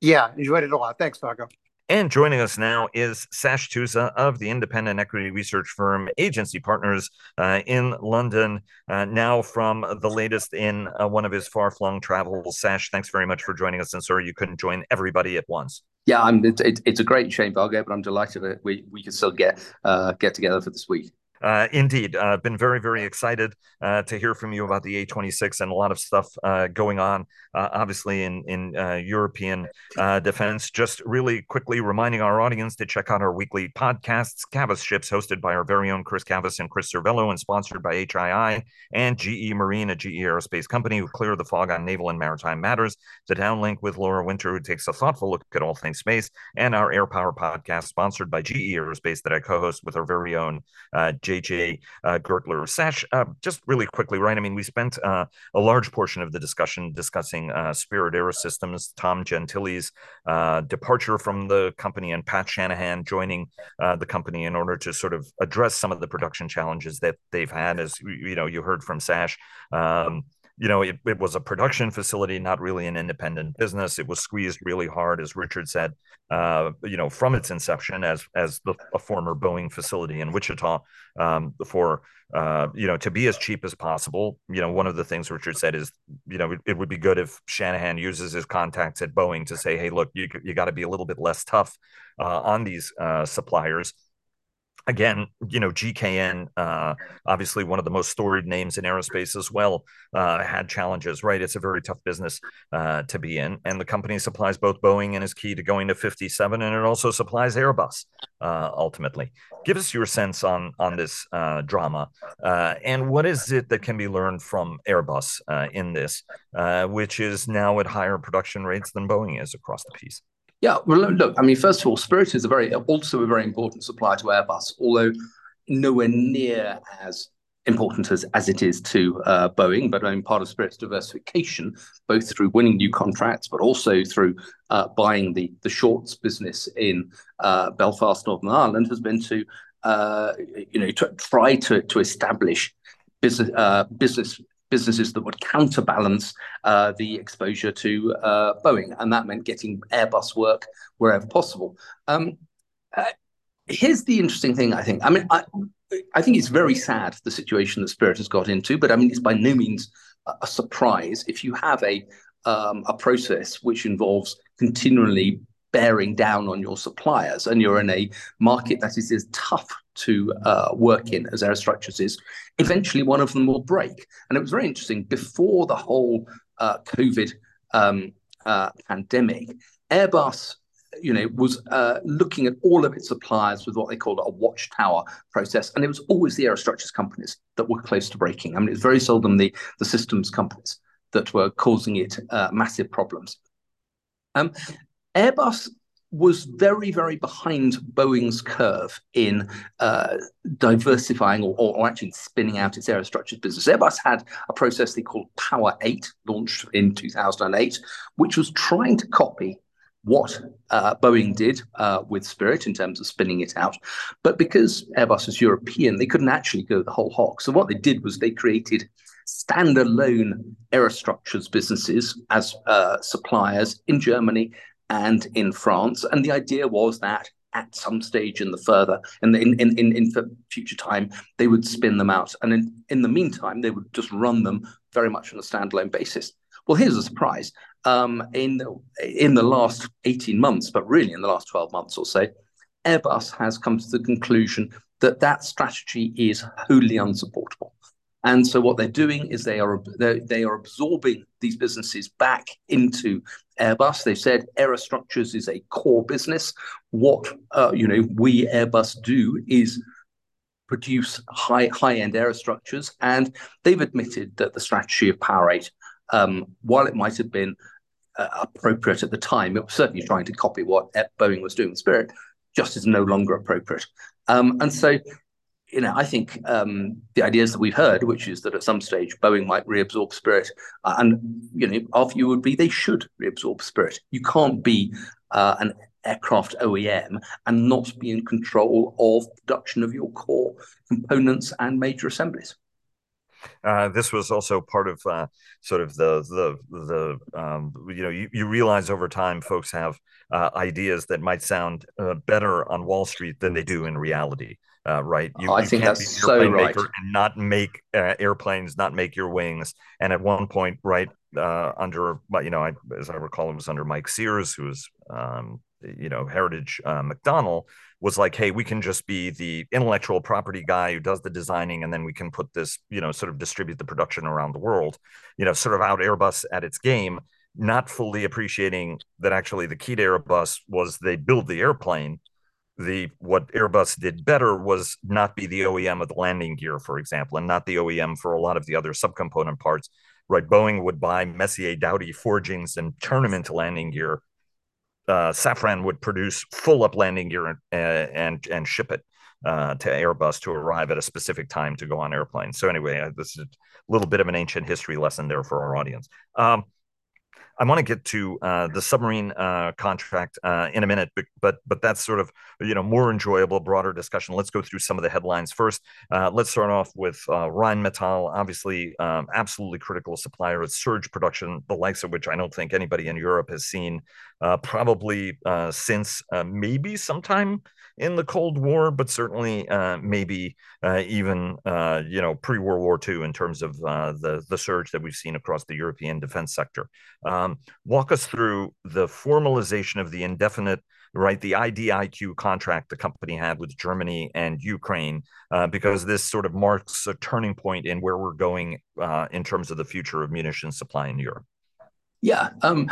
Yeah, enjoyed it a lot. Thanks, Vago. And joining us now is Sash Tusa of the independent equity research firm Agency Partners uh, in London, uh, now from the latest in uh, one of his far flung travels. Sash, thanks very much for joining us. And sorry you couldn't join everybody at once. Yeah, I'm, it, it, it's a great shame, Vago, but I'm delighted that we, we can still get uh, get together for this week. Uh, indeed, uh, I've been very, very excited uh, to hear from you about the A26 and a lot of stuff uh, going on, uh, obviously in in uh, European defense. Just really quickly reminding our audience to check out our weekly podcasts, Cavas Ships, hosted by our very own Chris Cavas and Chris Servello, and sponsored by HII and GE Marine, a GE aerospace company who clear the fog on naval and maritime matters. The downlink with Laura Winter, who takes a thoughtful look at all things space, and our Air Power podcast, sponsored by GE Aerospace, that I co-host with our very own J. JJ uh, Gertler. Sash, uh, just really quickly, right? I mean, we spent uh, a large portion of the discussion discussing uh, Spirit Aerosystems, Tom Gentile's uh, departure from the company, and Pat Shanahan joining uh, the company in order to sort of address some of the production challenges that they've had. As you know, you heard from Sash. Um, you know, it, it was a production facility, not really an independent business. It was squeezed really hard, as Richard said, uh, you know, from its inception as as the, a former Boeing facility in Wichita um, for, uh, you know, to be as cheap as possible. You know, one of the things Richard said is, you know, it, it would be good if Shanahan uses his contacts at Boeing to say, hey, look, you, you got to be a little bit less tough uh, on these uh, suppliers again, you know, GKN, uh, obviously one of the most storied names in aerospace as well, uh, had challenges, right? It's a very tough business uh, to be in. And the company supplies both Boeing and is key to going to 57, and it also supplies Airbus uh, ultimately. Give us your sense on, on this uh, drama. Uh, and what is it that can be learned from Airbus in this, which is now at higher production rates than Boeing is across the piece? Yeah, well, look, I mean, first of all, Spirit is a very also a very important supplier to Airbus, although nowhere near as important as, as it is to uh, Boeing, but I mean, part of Spirit's diversification, both through winning new contracts, but also through uh, buying the the Shorts business in uh, Belfast, Northern Ireland, has been to uh, you know to try to to establish business uh, business businesses that would counterbalance uh, the exposure to uh, Boeing, and that meant getting Airbus work wherever possible. Um, uh, here's the interesting thing, I think. I mean, I, I think it's very sad the situation that Spirit has got into, but I mean, it's by no means a surprise if you have a um, a process which involves continually bearing down on your suppliers and you're in a market that is as tough to uh, work in as aerostructures is, eventually one of them will break. And it was very interesting before the whole uh, COVID um, uh, pandemic, Airbus you know, was uh, looking at all of its suppliers with what they called a watchtower process, and it was always the aerostructures companies that were close to breaking. I mean, it's very seldom the the systems companies that were causing it uh, massive problems. Um, Airbus was very, very behind Boeing's curve in uh, diversifying or, or, actually spinning out its aerostructures business. Airbus had a process they called Power 8, launched in 2008, which was trying to copy what uh, Boeing did uh, with Spirit in terms of spinning it out. But because Airbus is European, they couldn't actually go the whole hog. So what they did was they created standalone aerostructures businesses as uh, suppliers in Germany and in France. And the idea was that at some stage in the further in the in in in, in future time they would spin them out, and in in the meantime they would just run them very much on a standalone basis. Well, here's a surprise. Um, in in the last 18 months, but really in the last 12 months or so, Airbus has come to the conclusion that that strategy is wholly unsupportable. And so what they're doing is they are they are absorbing these businesses back into Airbus. They've said aerostructures is a core business. What uh, you know we Airbus do is produce high high end aerostructures, and they've admitted that the strategy of Power Eight, um, while it might have been uh, appropriate at the time, it was certainly trying to copy what Boeing was doing Spirit, just is no longer appropriate. Um, and so you know, I think um, the ideas that we've heard, which is that at some stage Boeing might reabsorb Spirit, uh, and you know, our view would be they should reabsorb Spirit. You can't be uh, an aircraft OEM and not be in control of production of your core components and major assemblies. Uh, this was also part of uh, sort of the the the um, you know you, you realize over time folks have uh, ideas that might sound uh, better on Wall Street than they do in reality uh, right? You, oh, I you think can't that's be an so right. and not make uh, airplanes, not make your wings. And at one point, right uh, under, you know, I, as I recall, it was under Mike Sears, who was, um, you know, Heritage uh, McDonnell, was like, hey, we can just be the intellectual property guy who does the designing, and then we can put this, you know, sort of distribute the production around the world. You know, sort of out Airbus at its game. Not fully appreciating that actually the key to Airbus was they build the airplane, the what Airbus did better was not be the OEM of the landing gear, for example, and not the OEM for a lot of the other subcomponent parts. Right, Boeing would buy Messier Dowty forgings and turn them into landing gear. Uh, Safran would produce full up landing gear and and, and ship it uh, to Airbus to arrive at a specific time to go on airplanes. So anyway, uh, this is a little bit of an ancient history lesson there for our audience. Um, I want to get to uh, the submarine uh, contract uh, in a minute, but, but, but that's sort of you know more enjoyable, broader discussion. Let's go through some of the headlines first. Uh, let's start off with uh, Rheinmetall, obviously um, absolutely critical supplier of surge production, the likes of which I don't think anybody in Europe has seen uh, probably uh, since maybe sometime in the Cold War, but certainly uh, maybe uh, even uh, you know pre World War II in terms of uh, the the surge that we've seen across the European defense sector. Um, walk us through the formalization of the indefinite right the IDIQ contract the company had with Germany and Ukraine uh, because this sort of marks a turning point in where we're going uh, in terms of the future of munitions supply in Europe. Yeah. Um,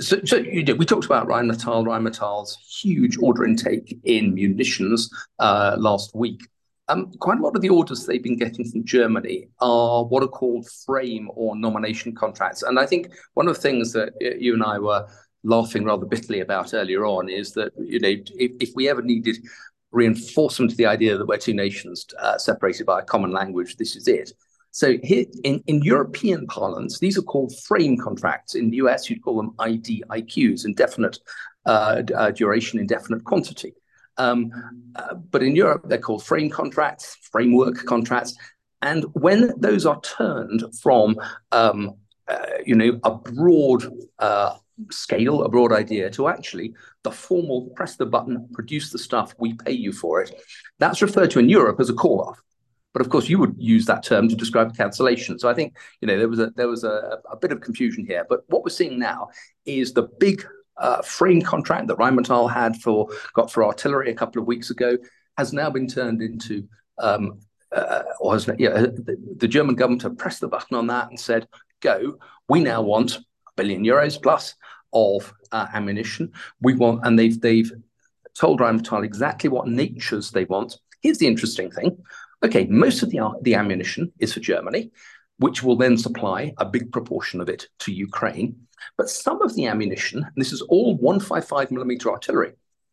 so, so did. We talked about Rheinmetall, Rheinmetall's huge order intake in munitions uh, last week. Um, quite a lot of the orders they've been getting from Germany are what are called frame or nomination contracts. And I think one of the things that you and I were laughing rather bitterly about earlier on is that you know if, if we ever needed reinforcement to the idea that we're two nations uh, separated by a common language, this is it. So here in, in European parlance, these are called frame contracts. In the US, you'd call them IDIQs, indefinite uh, uh, duration, indefinite quantity. Um, uh, but in Europe, they're called frame contracts, framework contracts. And when those are turned from, um, uh, you know, a broad uh, scale, a broad idea, to actually the formal press the button, produce the stuff, we pay you for it, that's referred to in Europe as a call off. But of course, you would use that term to describe cancellation. So I think you know there was a there was a, a bit of confusion here. But what we're seeing now is the big uh, frame contract that Rheinmetall had for got for artillery a couple of weeks ago has now been turned into um, uh, or has yeah the, the, German government have pressed the button on that and said go we now want a billion euros plus of uh, ammunition we want and they've they've told Rheinmetall exactly what natures they want here's the interesting thing Okay, most of the, the ammunition is for Germany, which will then supply a big proportion of it to Ukraine. But some of the ammunition, and this is all 155 millimeter artillery,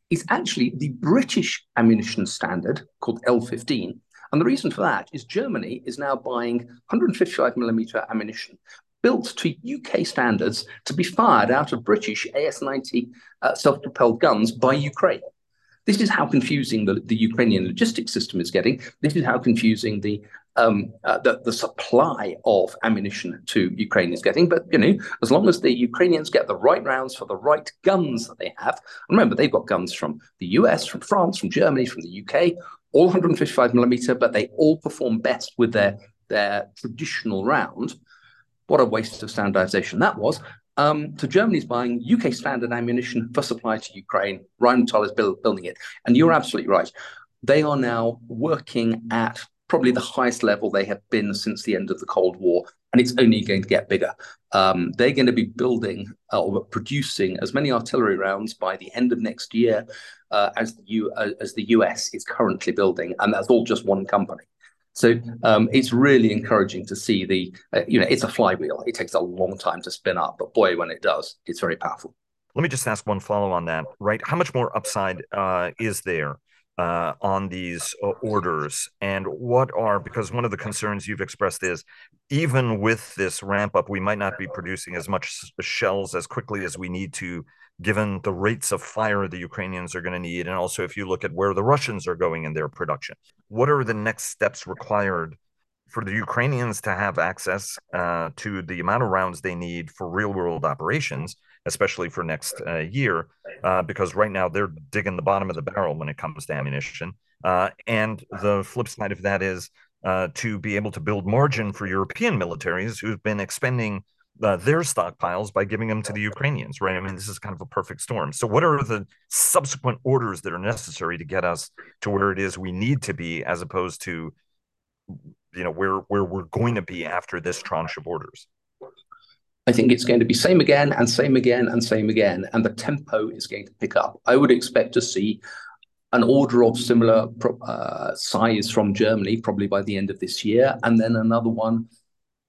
is actually the British ammunition standard called L15. And the reason for that is Germany is now buying 155 millimeter ammunition built to UK standards to be fired out of British AS 90 uh, self propelled guns by Ukraine. This is how confusing the, the Ukrainian logistics system is getting. This is how confusing the um, uh, the, the supply of ammunition to Ukraine is getting. But you know, as long as the Ukrainians get the right rounds for the right guns that they have, remember they've got guns from the US, from France, from Germany, from the UK, all 155 millimeter, but they all perform best with their their traditional round. What a waste of standardization that was. Um, so Germany's buying UK standard ammunition for supply to Ukraine. Rheinmetall is build, building it, and you're absolutely right. They are now working at probably the highest level they have been since the end of the Cold War, and it's only going to get bigger. Um, they're going to be building uh, or producing as many artillery rounds by the end of next year uh, as the U- uh, as the US is currently building, and that's all just one company. So um, it's really encouraging to see the, uh, you know, it's a flywheel. It takes a long time to spin up, but boy, when it does, it's very powerful. Let me just ask one follow on that, right? How much more upside uh, is there uh, on these uh, orders? And what are, because one of the concerns you've expressed is even with this ramp up, we might not be producing as much shells as quickly as we need to given the rates of fire the Ukrainians are going to need, and also if you look at where the Russians are going in their production. What are the next steps required for the Ukrainians to have access uh, to the amount of rounds they need for real world operations, especially for next uh, year? Uh, because right now they're digging the bottom of the barrel when it comes to ammunition. Uh, and the flip side of that is uh, to be able to build margin for European militaries who've been expending uh, their stockpiles by giving them to the Ukrainians, right? I mean, this is kind of a perfect storm. So, what are the subsequent orders that are necessary to get us to where it is we need to be, as opposed to, you know, where where we're going to be after this tranche of orders? I think it's going to be same again and same again and same again, and the tempo is going to pick up. I would expect to see an order of similar uh, size from Germany probably by the end of this year, and then another one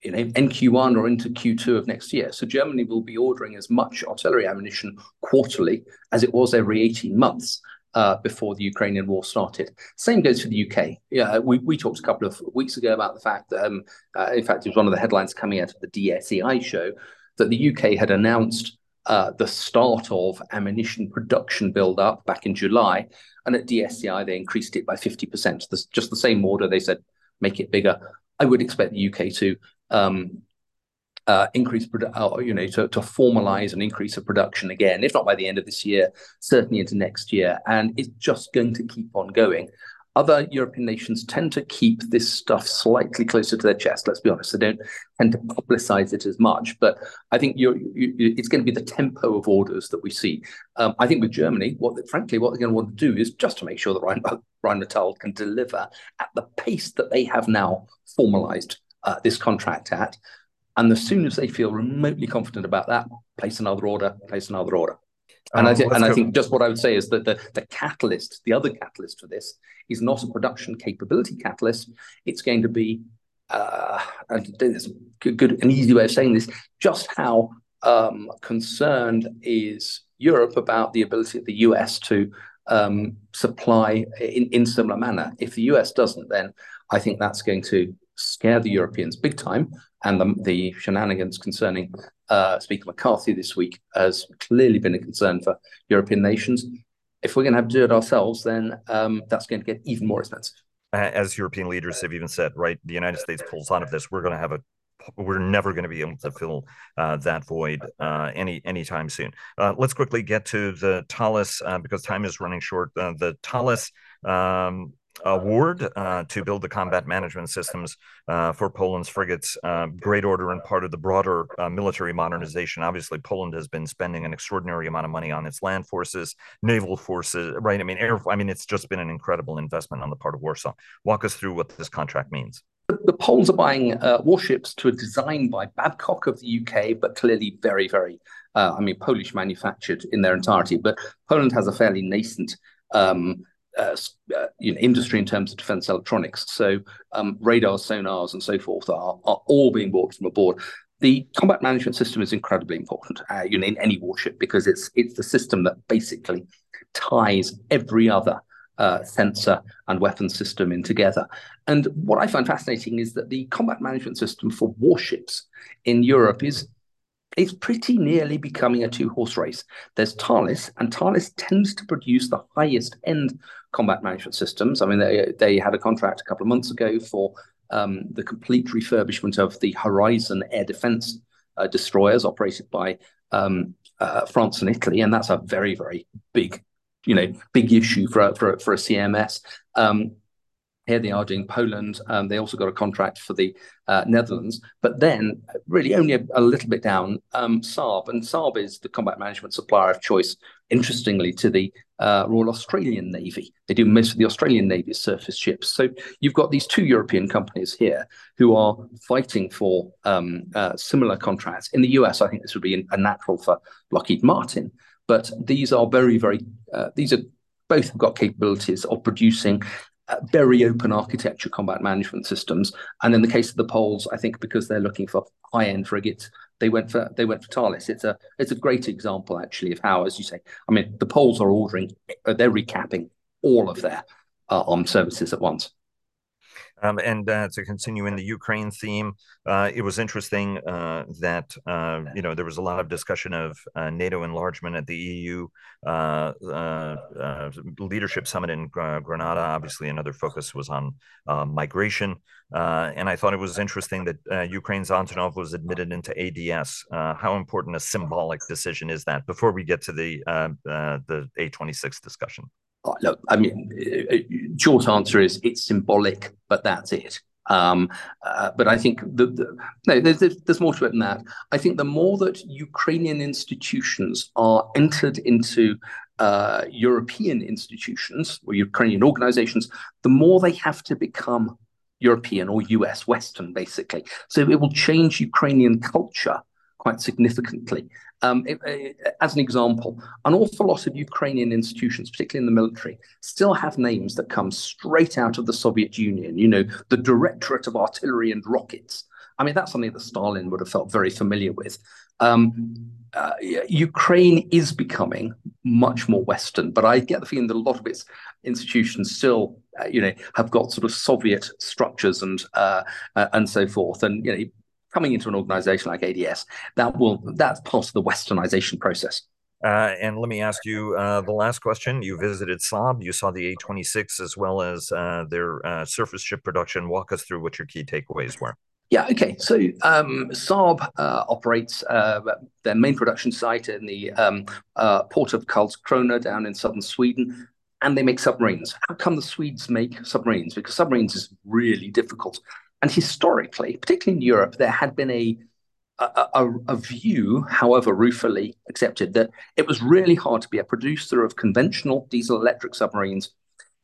in Q1 or into Q2 of next year. So Germany will be ordering as much artillery ammunition quarterly as it was every 18 months uh, before the Ukrainian war started. Same goes for the UK. Yeah, we, we talked a couple of weeks ago about the fact that, um, uh, in fact, it was one of the headlines coming out of the DSEI show that the UK had announced uh, the start of ammunition production build-up back in July, and at DSEI they increased it by 50%. That's just the same order. They said make it bigger. I would expect the UK to um, uh, increase, uh, you know, to, to formalize an increase of production again, if not by the end of this year, certainly into next year. And it's just going to keep on going. Other European nations tend to keep this stuff slightly closer to their chest. Let's be honest; they don't tend to publicize it as much. But I think you, it's going to be the tempo of orders that we see. Um, I think with Germany, what frankly, what they're going to want to do is just to make sure that Rhein, Rheinmetall can deliver at the pace that they have now formalized uh, this contract at. And as soon as they feel remotely confident about that, place another order, place another order. And, um, I, th- and I think just what I would say is that the, the catalyst, the other catalyst for this, is not a production capability catalyst. It's going to be, uh, and there's a good, good, an easy way of saying this, just how um, concerned is Europe about the ability of the US to um, supply in, in similar manner. If the US doesn't, then I think that's going to scare the Europeans big time. And the, the shenanigans concerning uh, Speaker McCarthy this week has clearly been a concern for European nations. If we're going to have to do it ourselves, then um, that's going to get even more expensive. As European leaders have even said, right, the United States pulls out of this, we're going to have a we're never going to be able to fill uh, that void uh, any anytime soon. Uh, let's quickly get to the Thales uh, because time is running short. Uh, the Thales um, award uh, to build the combat management systems uh, for Poland's frigates. Uh, great order and part of the broader uh, military modernization. Obviously, Poland has been spending an extraordinary amount of money on its land forces, naval forces, right? I mean, air. I mean, it's just been an incredible investment on the part of Warsaw. Walk us through what this contract means. The Poles are buying uh, warships to a design by Babcock of the UK, but clearly very, very, uh, I mean, Polish manufactured in their entirety. But Poland has a fairly nascent um, uh, uh, you know, industry in terms of defense electronics. So um, radars, sonars, and so forth are, are all being bought from abroad. The combat management system is incredibly important, uh, you know, in any warship because it's it's the system that basically ties every other uh, sensor and weapon system in together. And what I find fascinating is that the combat management system for warships in Europe is it's pretty nearly becoming a two-horse race. There's Thales, and Thales tends to produce the highest end combat management systems. I mean, they, they had a contract a couple of months ago for um, the complete refurbishment of the Horizon air defense uh, destroyers operated by um, uh, France and Italy, and that's a very, very big, you know, big issue for a, for a, for a CMS. Um, here they are doing Poland. Um, they also got a contract for the uh, Netherlands, but then really only a, a little bit down, um, Saab. And Saab is the combat management supplier of choice, interestingly, to the uh, Royal Australian Navy. They do most of the Australian Navy's surface ships. So you've got these two European companies here who are fighting for um, uh, similar contracts. In the US, I think this would be a natural for Lockheed Martin. But these are very, very, uh, these are both have got capabilities of producing very open architecture combat management systems. And in the case of the Poles, I think because they're looking for high end frigates, they went for they went for Thales. It's a it's a great example actually of how, as you say, I mean, the Poles are ordering, uh, they're recapping all of their uh, armed services at once. Um, and uh, to continue in the Ukraine theme, uh, it was interesting uh, that uh, you know there was a lot of discussion of uh, NATO enlargement at the EU uh, leadership summit in Granada. Obviously, another focus was on migration, and I thought it was interesting that Ukraine's Antonov was admitted into ADS. how important a symbolic decision is that? Before we get to the the A26 discussion. Oh, look, I mean, uh, uh, short answer is it's symbolic, but that's it. Um, uh, but I think the, the, no, there's, there's more to it than that. I think the more that Ukrainian institutions are entered into uh, European institutions or Ukrainian organizations, the more they have to become European or US Western, basically. So it will change Ukrainian culture quite significantly. Um, it, it, as an example, an awful lot of Ukrainian institutions, particularly in the military, still have names that come straight out of the Soviet Union. You know, the Directorate of Artillery and Rockets. I mean, that's something that Stalin would have felt very familiar with. Um, uh, Ukraine is becoming much more Western, but I get the feeling that a lot of its institutions still, uh, you know, have got sort of Soviet structures and uh, uh and so forth. And you know, coming into an organization like ADS, that will that's part of the westernization process. Uh, and let me ask you uh, the last question. You visited Saab, you saw the A26 as well as uh, their uh, surface ship production. Walk us through what your key takeaways were. Yeah, okay. So um, Saab uh, operates uh, their main production site in the um, port of Karlskrona down in southern Sweden, and they make submarines. How come the Swedes make submarines? Because submarines is really difficult. And historically, particularly in Europe, there had been a a, a, view, however ruefully accepted, that it was really hard to be a producer of conventional diesel electric submarines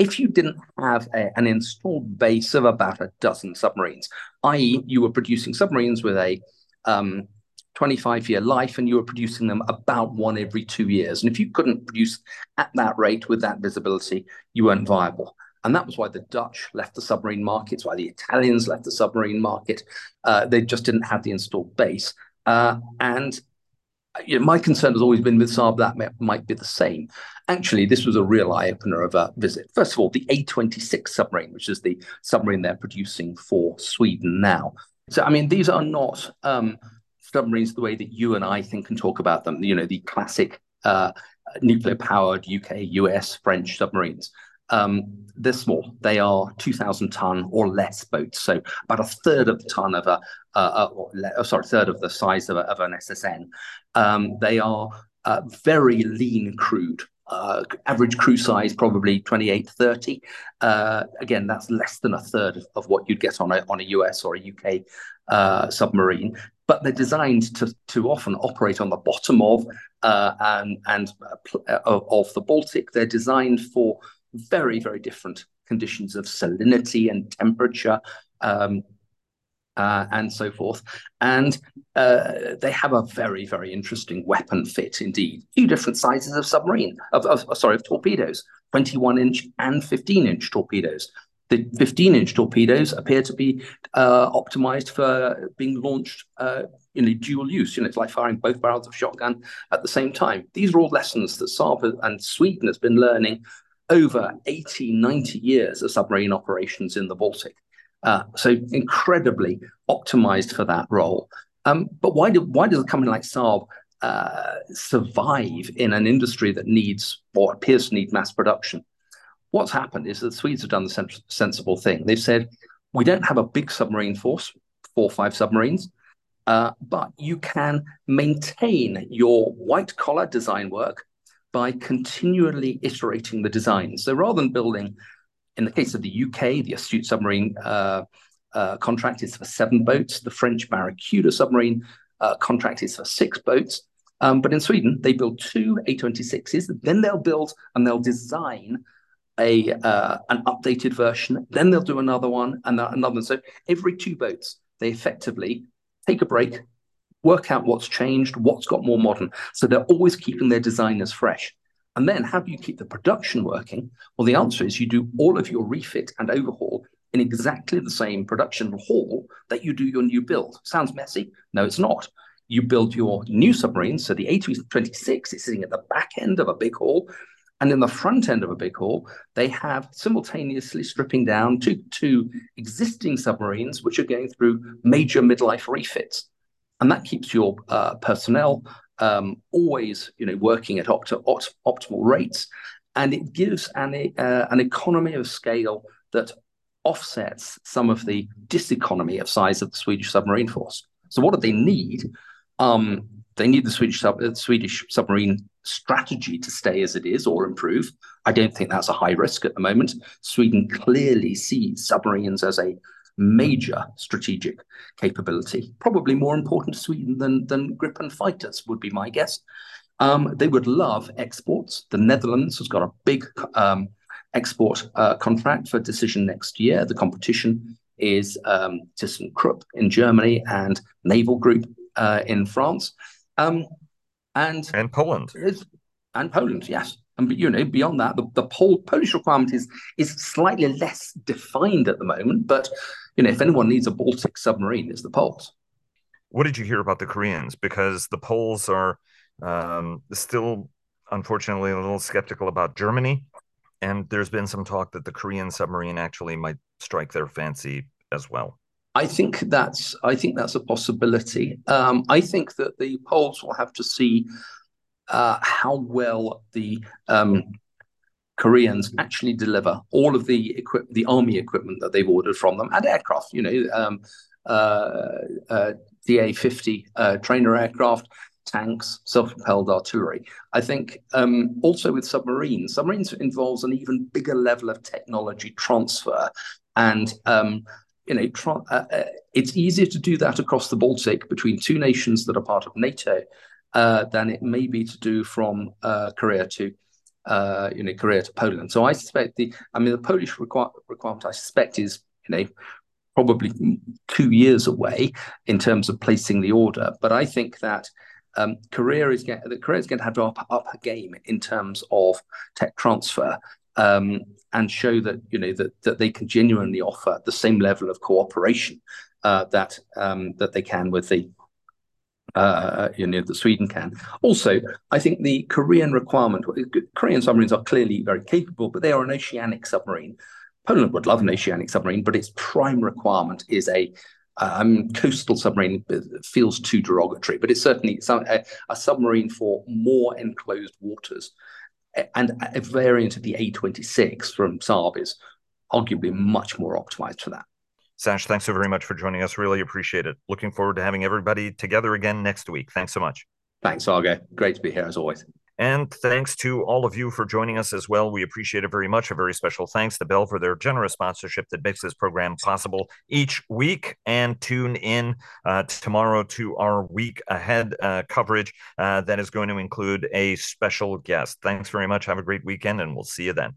if you didn't have a, an installed base of about a dozen submarines, i.e., you were producing submarines with a um, 25 year life and you were producing them about one every two years. And if you couldn't produce at that rate with that visibility, you weren't viable. And that was why the Dutch left the submarine market, it's why the Italians left the submarine market. Uh, they just didn't have the installed base. Uh, and you know, my concern has always been with Saab that may, might be the same. Actually, this was a real eye opener of a visit. First of all, the A26 submarine, which is the submarine they're producing for Sweden now. So, I mean, these are not um, submarines the way that you and I think and talk about them, you know, the classic uh, nuclear powered UK, US, French submarines. Um, they're small. They are 2,000 ton or less boats, so about a third of the ton of a, uh, uh, sorry, third of the size of, a, of an SSN. Um, they are uh, very lean crewed. Uh, average crew size probably 28 30 uh, again that's less than a third of, of, what you'd get on a, on a us or a uk uh, submarine but they're designed to, to often operate on the bottom of uh, and, and uh, of the baltic they're designed for very, very different conditions of salinity and temperature. Um, uh, and so forth. And uh, they have a very, very interesting weapon fit indeed. Two different sizes of submarine, of, of sorry, of torpedoes, 21 inch and 15 inch torpedoes. The 15 inch torpedoes appear to be uh, optimized for being launched uh, in a dual use. You know, it's like firing both barrels of shotgun at the same time. These are all lessons that Saab and Sweden has been learning over 80, 90 years of submarine operations in the Baltic. Uh, so incredibly optimized for that role. Um, but why do why does a company like Saab uh, survive in an industry that needs or appears to need mass production? What's happened is that the Swedes have done the sens- sensible thing. They've said we don't have a big submarine force, four or five submarines, uh, but you can maintain your white collar design work by continually iterating the design. So rather than building, in the case of the UK, the Astute submarine uh, uh, contract is for seven boats. The French Barracuda submarine uh, contract is for six boats. Um, but in Sweden, they build two A26s. Then they'll build and they'll design a uh, an updated version. Then they'll do another one and another. One. So every two boats, they effectively take a break, work out what's changed, what's got more modern. So they're always keeping their designers fresh. And then how do you keep the production working? Well, the answer is you do all of your refit and overhaul in exactly the same production hall that you do your new build. Sounds messy? No, it's not. You build your new submarine. So the A226 is sitting at the back end of a big hall. And in the front end of a big hall, they have simultaneously stripping down two, two existing submarines, which are going through major midlife refits. And that keeps your uh, personnel um, always you know, working at opt- opt- optimal rates. And it gives an, uh, an economy of scale that offsets some of the diseconomy of size of the Swedish submarine force. So what do they need? Um, they need the Swedish, sub- uh, Swedish submarine strategy to stay as it is or improve. I don't think that's a high risk at the moment. Sweden clearly sees submarines as a major strategic capability, probably more important to Sweden than, than Gripen fighters, would be my guess. Um, they would love exports. The Netherlands has got a big um, export uh, contract for decision next year. The competition is um, ThyssenKrupp in Germany and Naval Group uh, in France. Um, and and Poland and Poland, yes. And you know, beyond that, the, the Pol- Polish requirement is is slightly less defined at the moment. But you know, if anyone needs a Baltic submarine, it's the Poles. What did you hear about the Koreans? Because the Poles are um, still, unfortunately, a little skeptical about Germany, and there's been some talk that the Korean submarine actually might strike their fancy as well. I think that's I think that's a possibility. Um, I think that the Poles will have to see uh, how well the um, Koreans actually deliver all of the equip the army equipment that they've ordered from them and aircraft. You know, um, uh, uh, FA-50 uh, trainer aircraft, tanks, self-propelled artillery. I think um, also with submarines, submarines involves an even bigger level of technology transfer and um, you know, try, uh, uh, it's easier to do that across the Baltic between two nations that are part of NATO uh, than it may be to do from uh, Korea to, uh, you know, Korea to Poland. So I suspect the, I mean, the Polish requir- requirement, I suspect, is, you know, probably two years away in terms of placing the order. But I think that um, is get, Korea is going to have to up, up a game in terms of tech transfer. Um, and show that you know that that they can genuinely offer the same level of cooperation uh, that um, that they can with the uh, you know that Sweden can. Also, I think the Korean requirement. Korean submarines are clearly very capable, but they are an oceanic submarine. Poland would love an oceanic submarine, but its prime requirement is a um, coastal submarine feels too derogatory, but it's certainly a, a submarine for more enclosed waters and a variant of the A26 from Saab is arguably much more optimized for that. Sash, thanks so very much for joining us. Really appreciate it. Looking forward to having everybody together again next week. Thanks so much. Thanks, Vago. Great to be here as always. And thanks to all of you for joining us as well. We appreciate it very much. A very special thanks to Bell for their generous sponsorship that makes this program possible each week. And tune in uh, tomorrow to our week ahead uh, coverage uh, that is going to include a special guest. Thanks very much. Have a great weekend, and we'll see you then.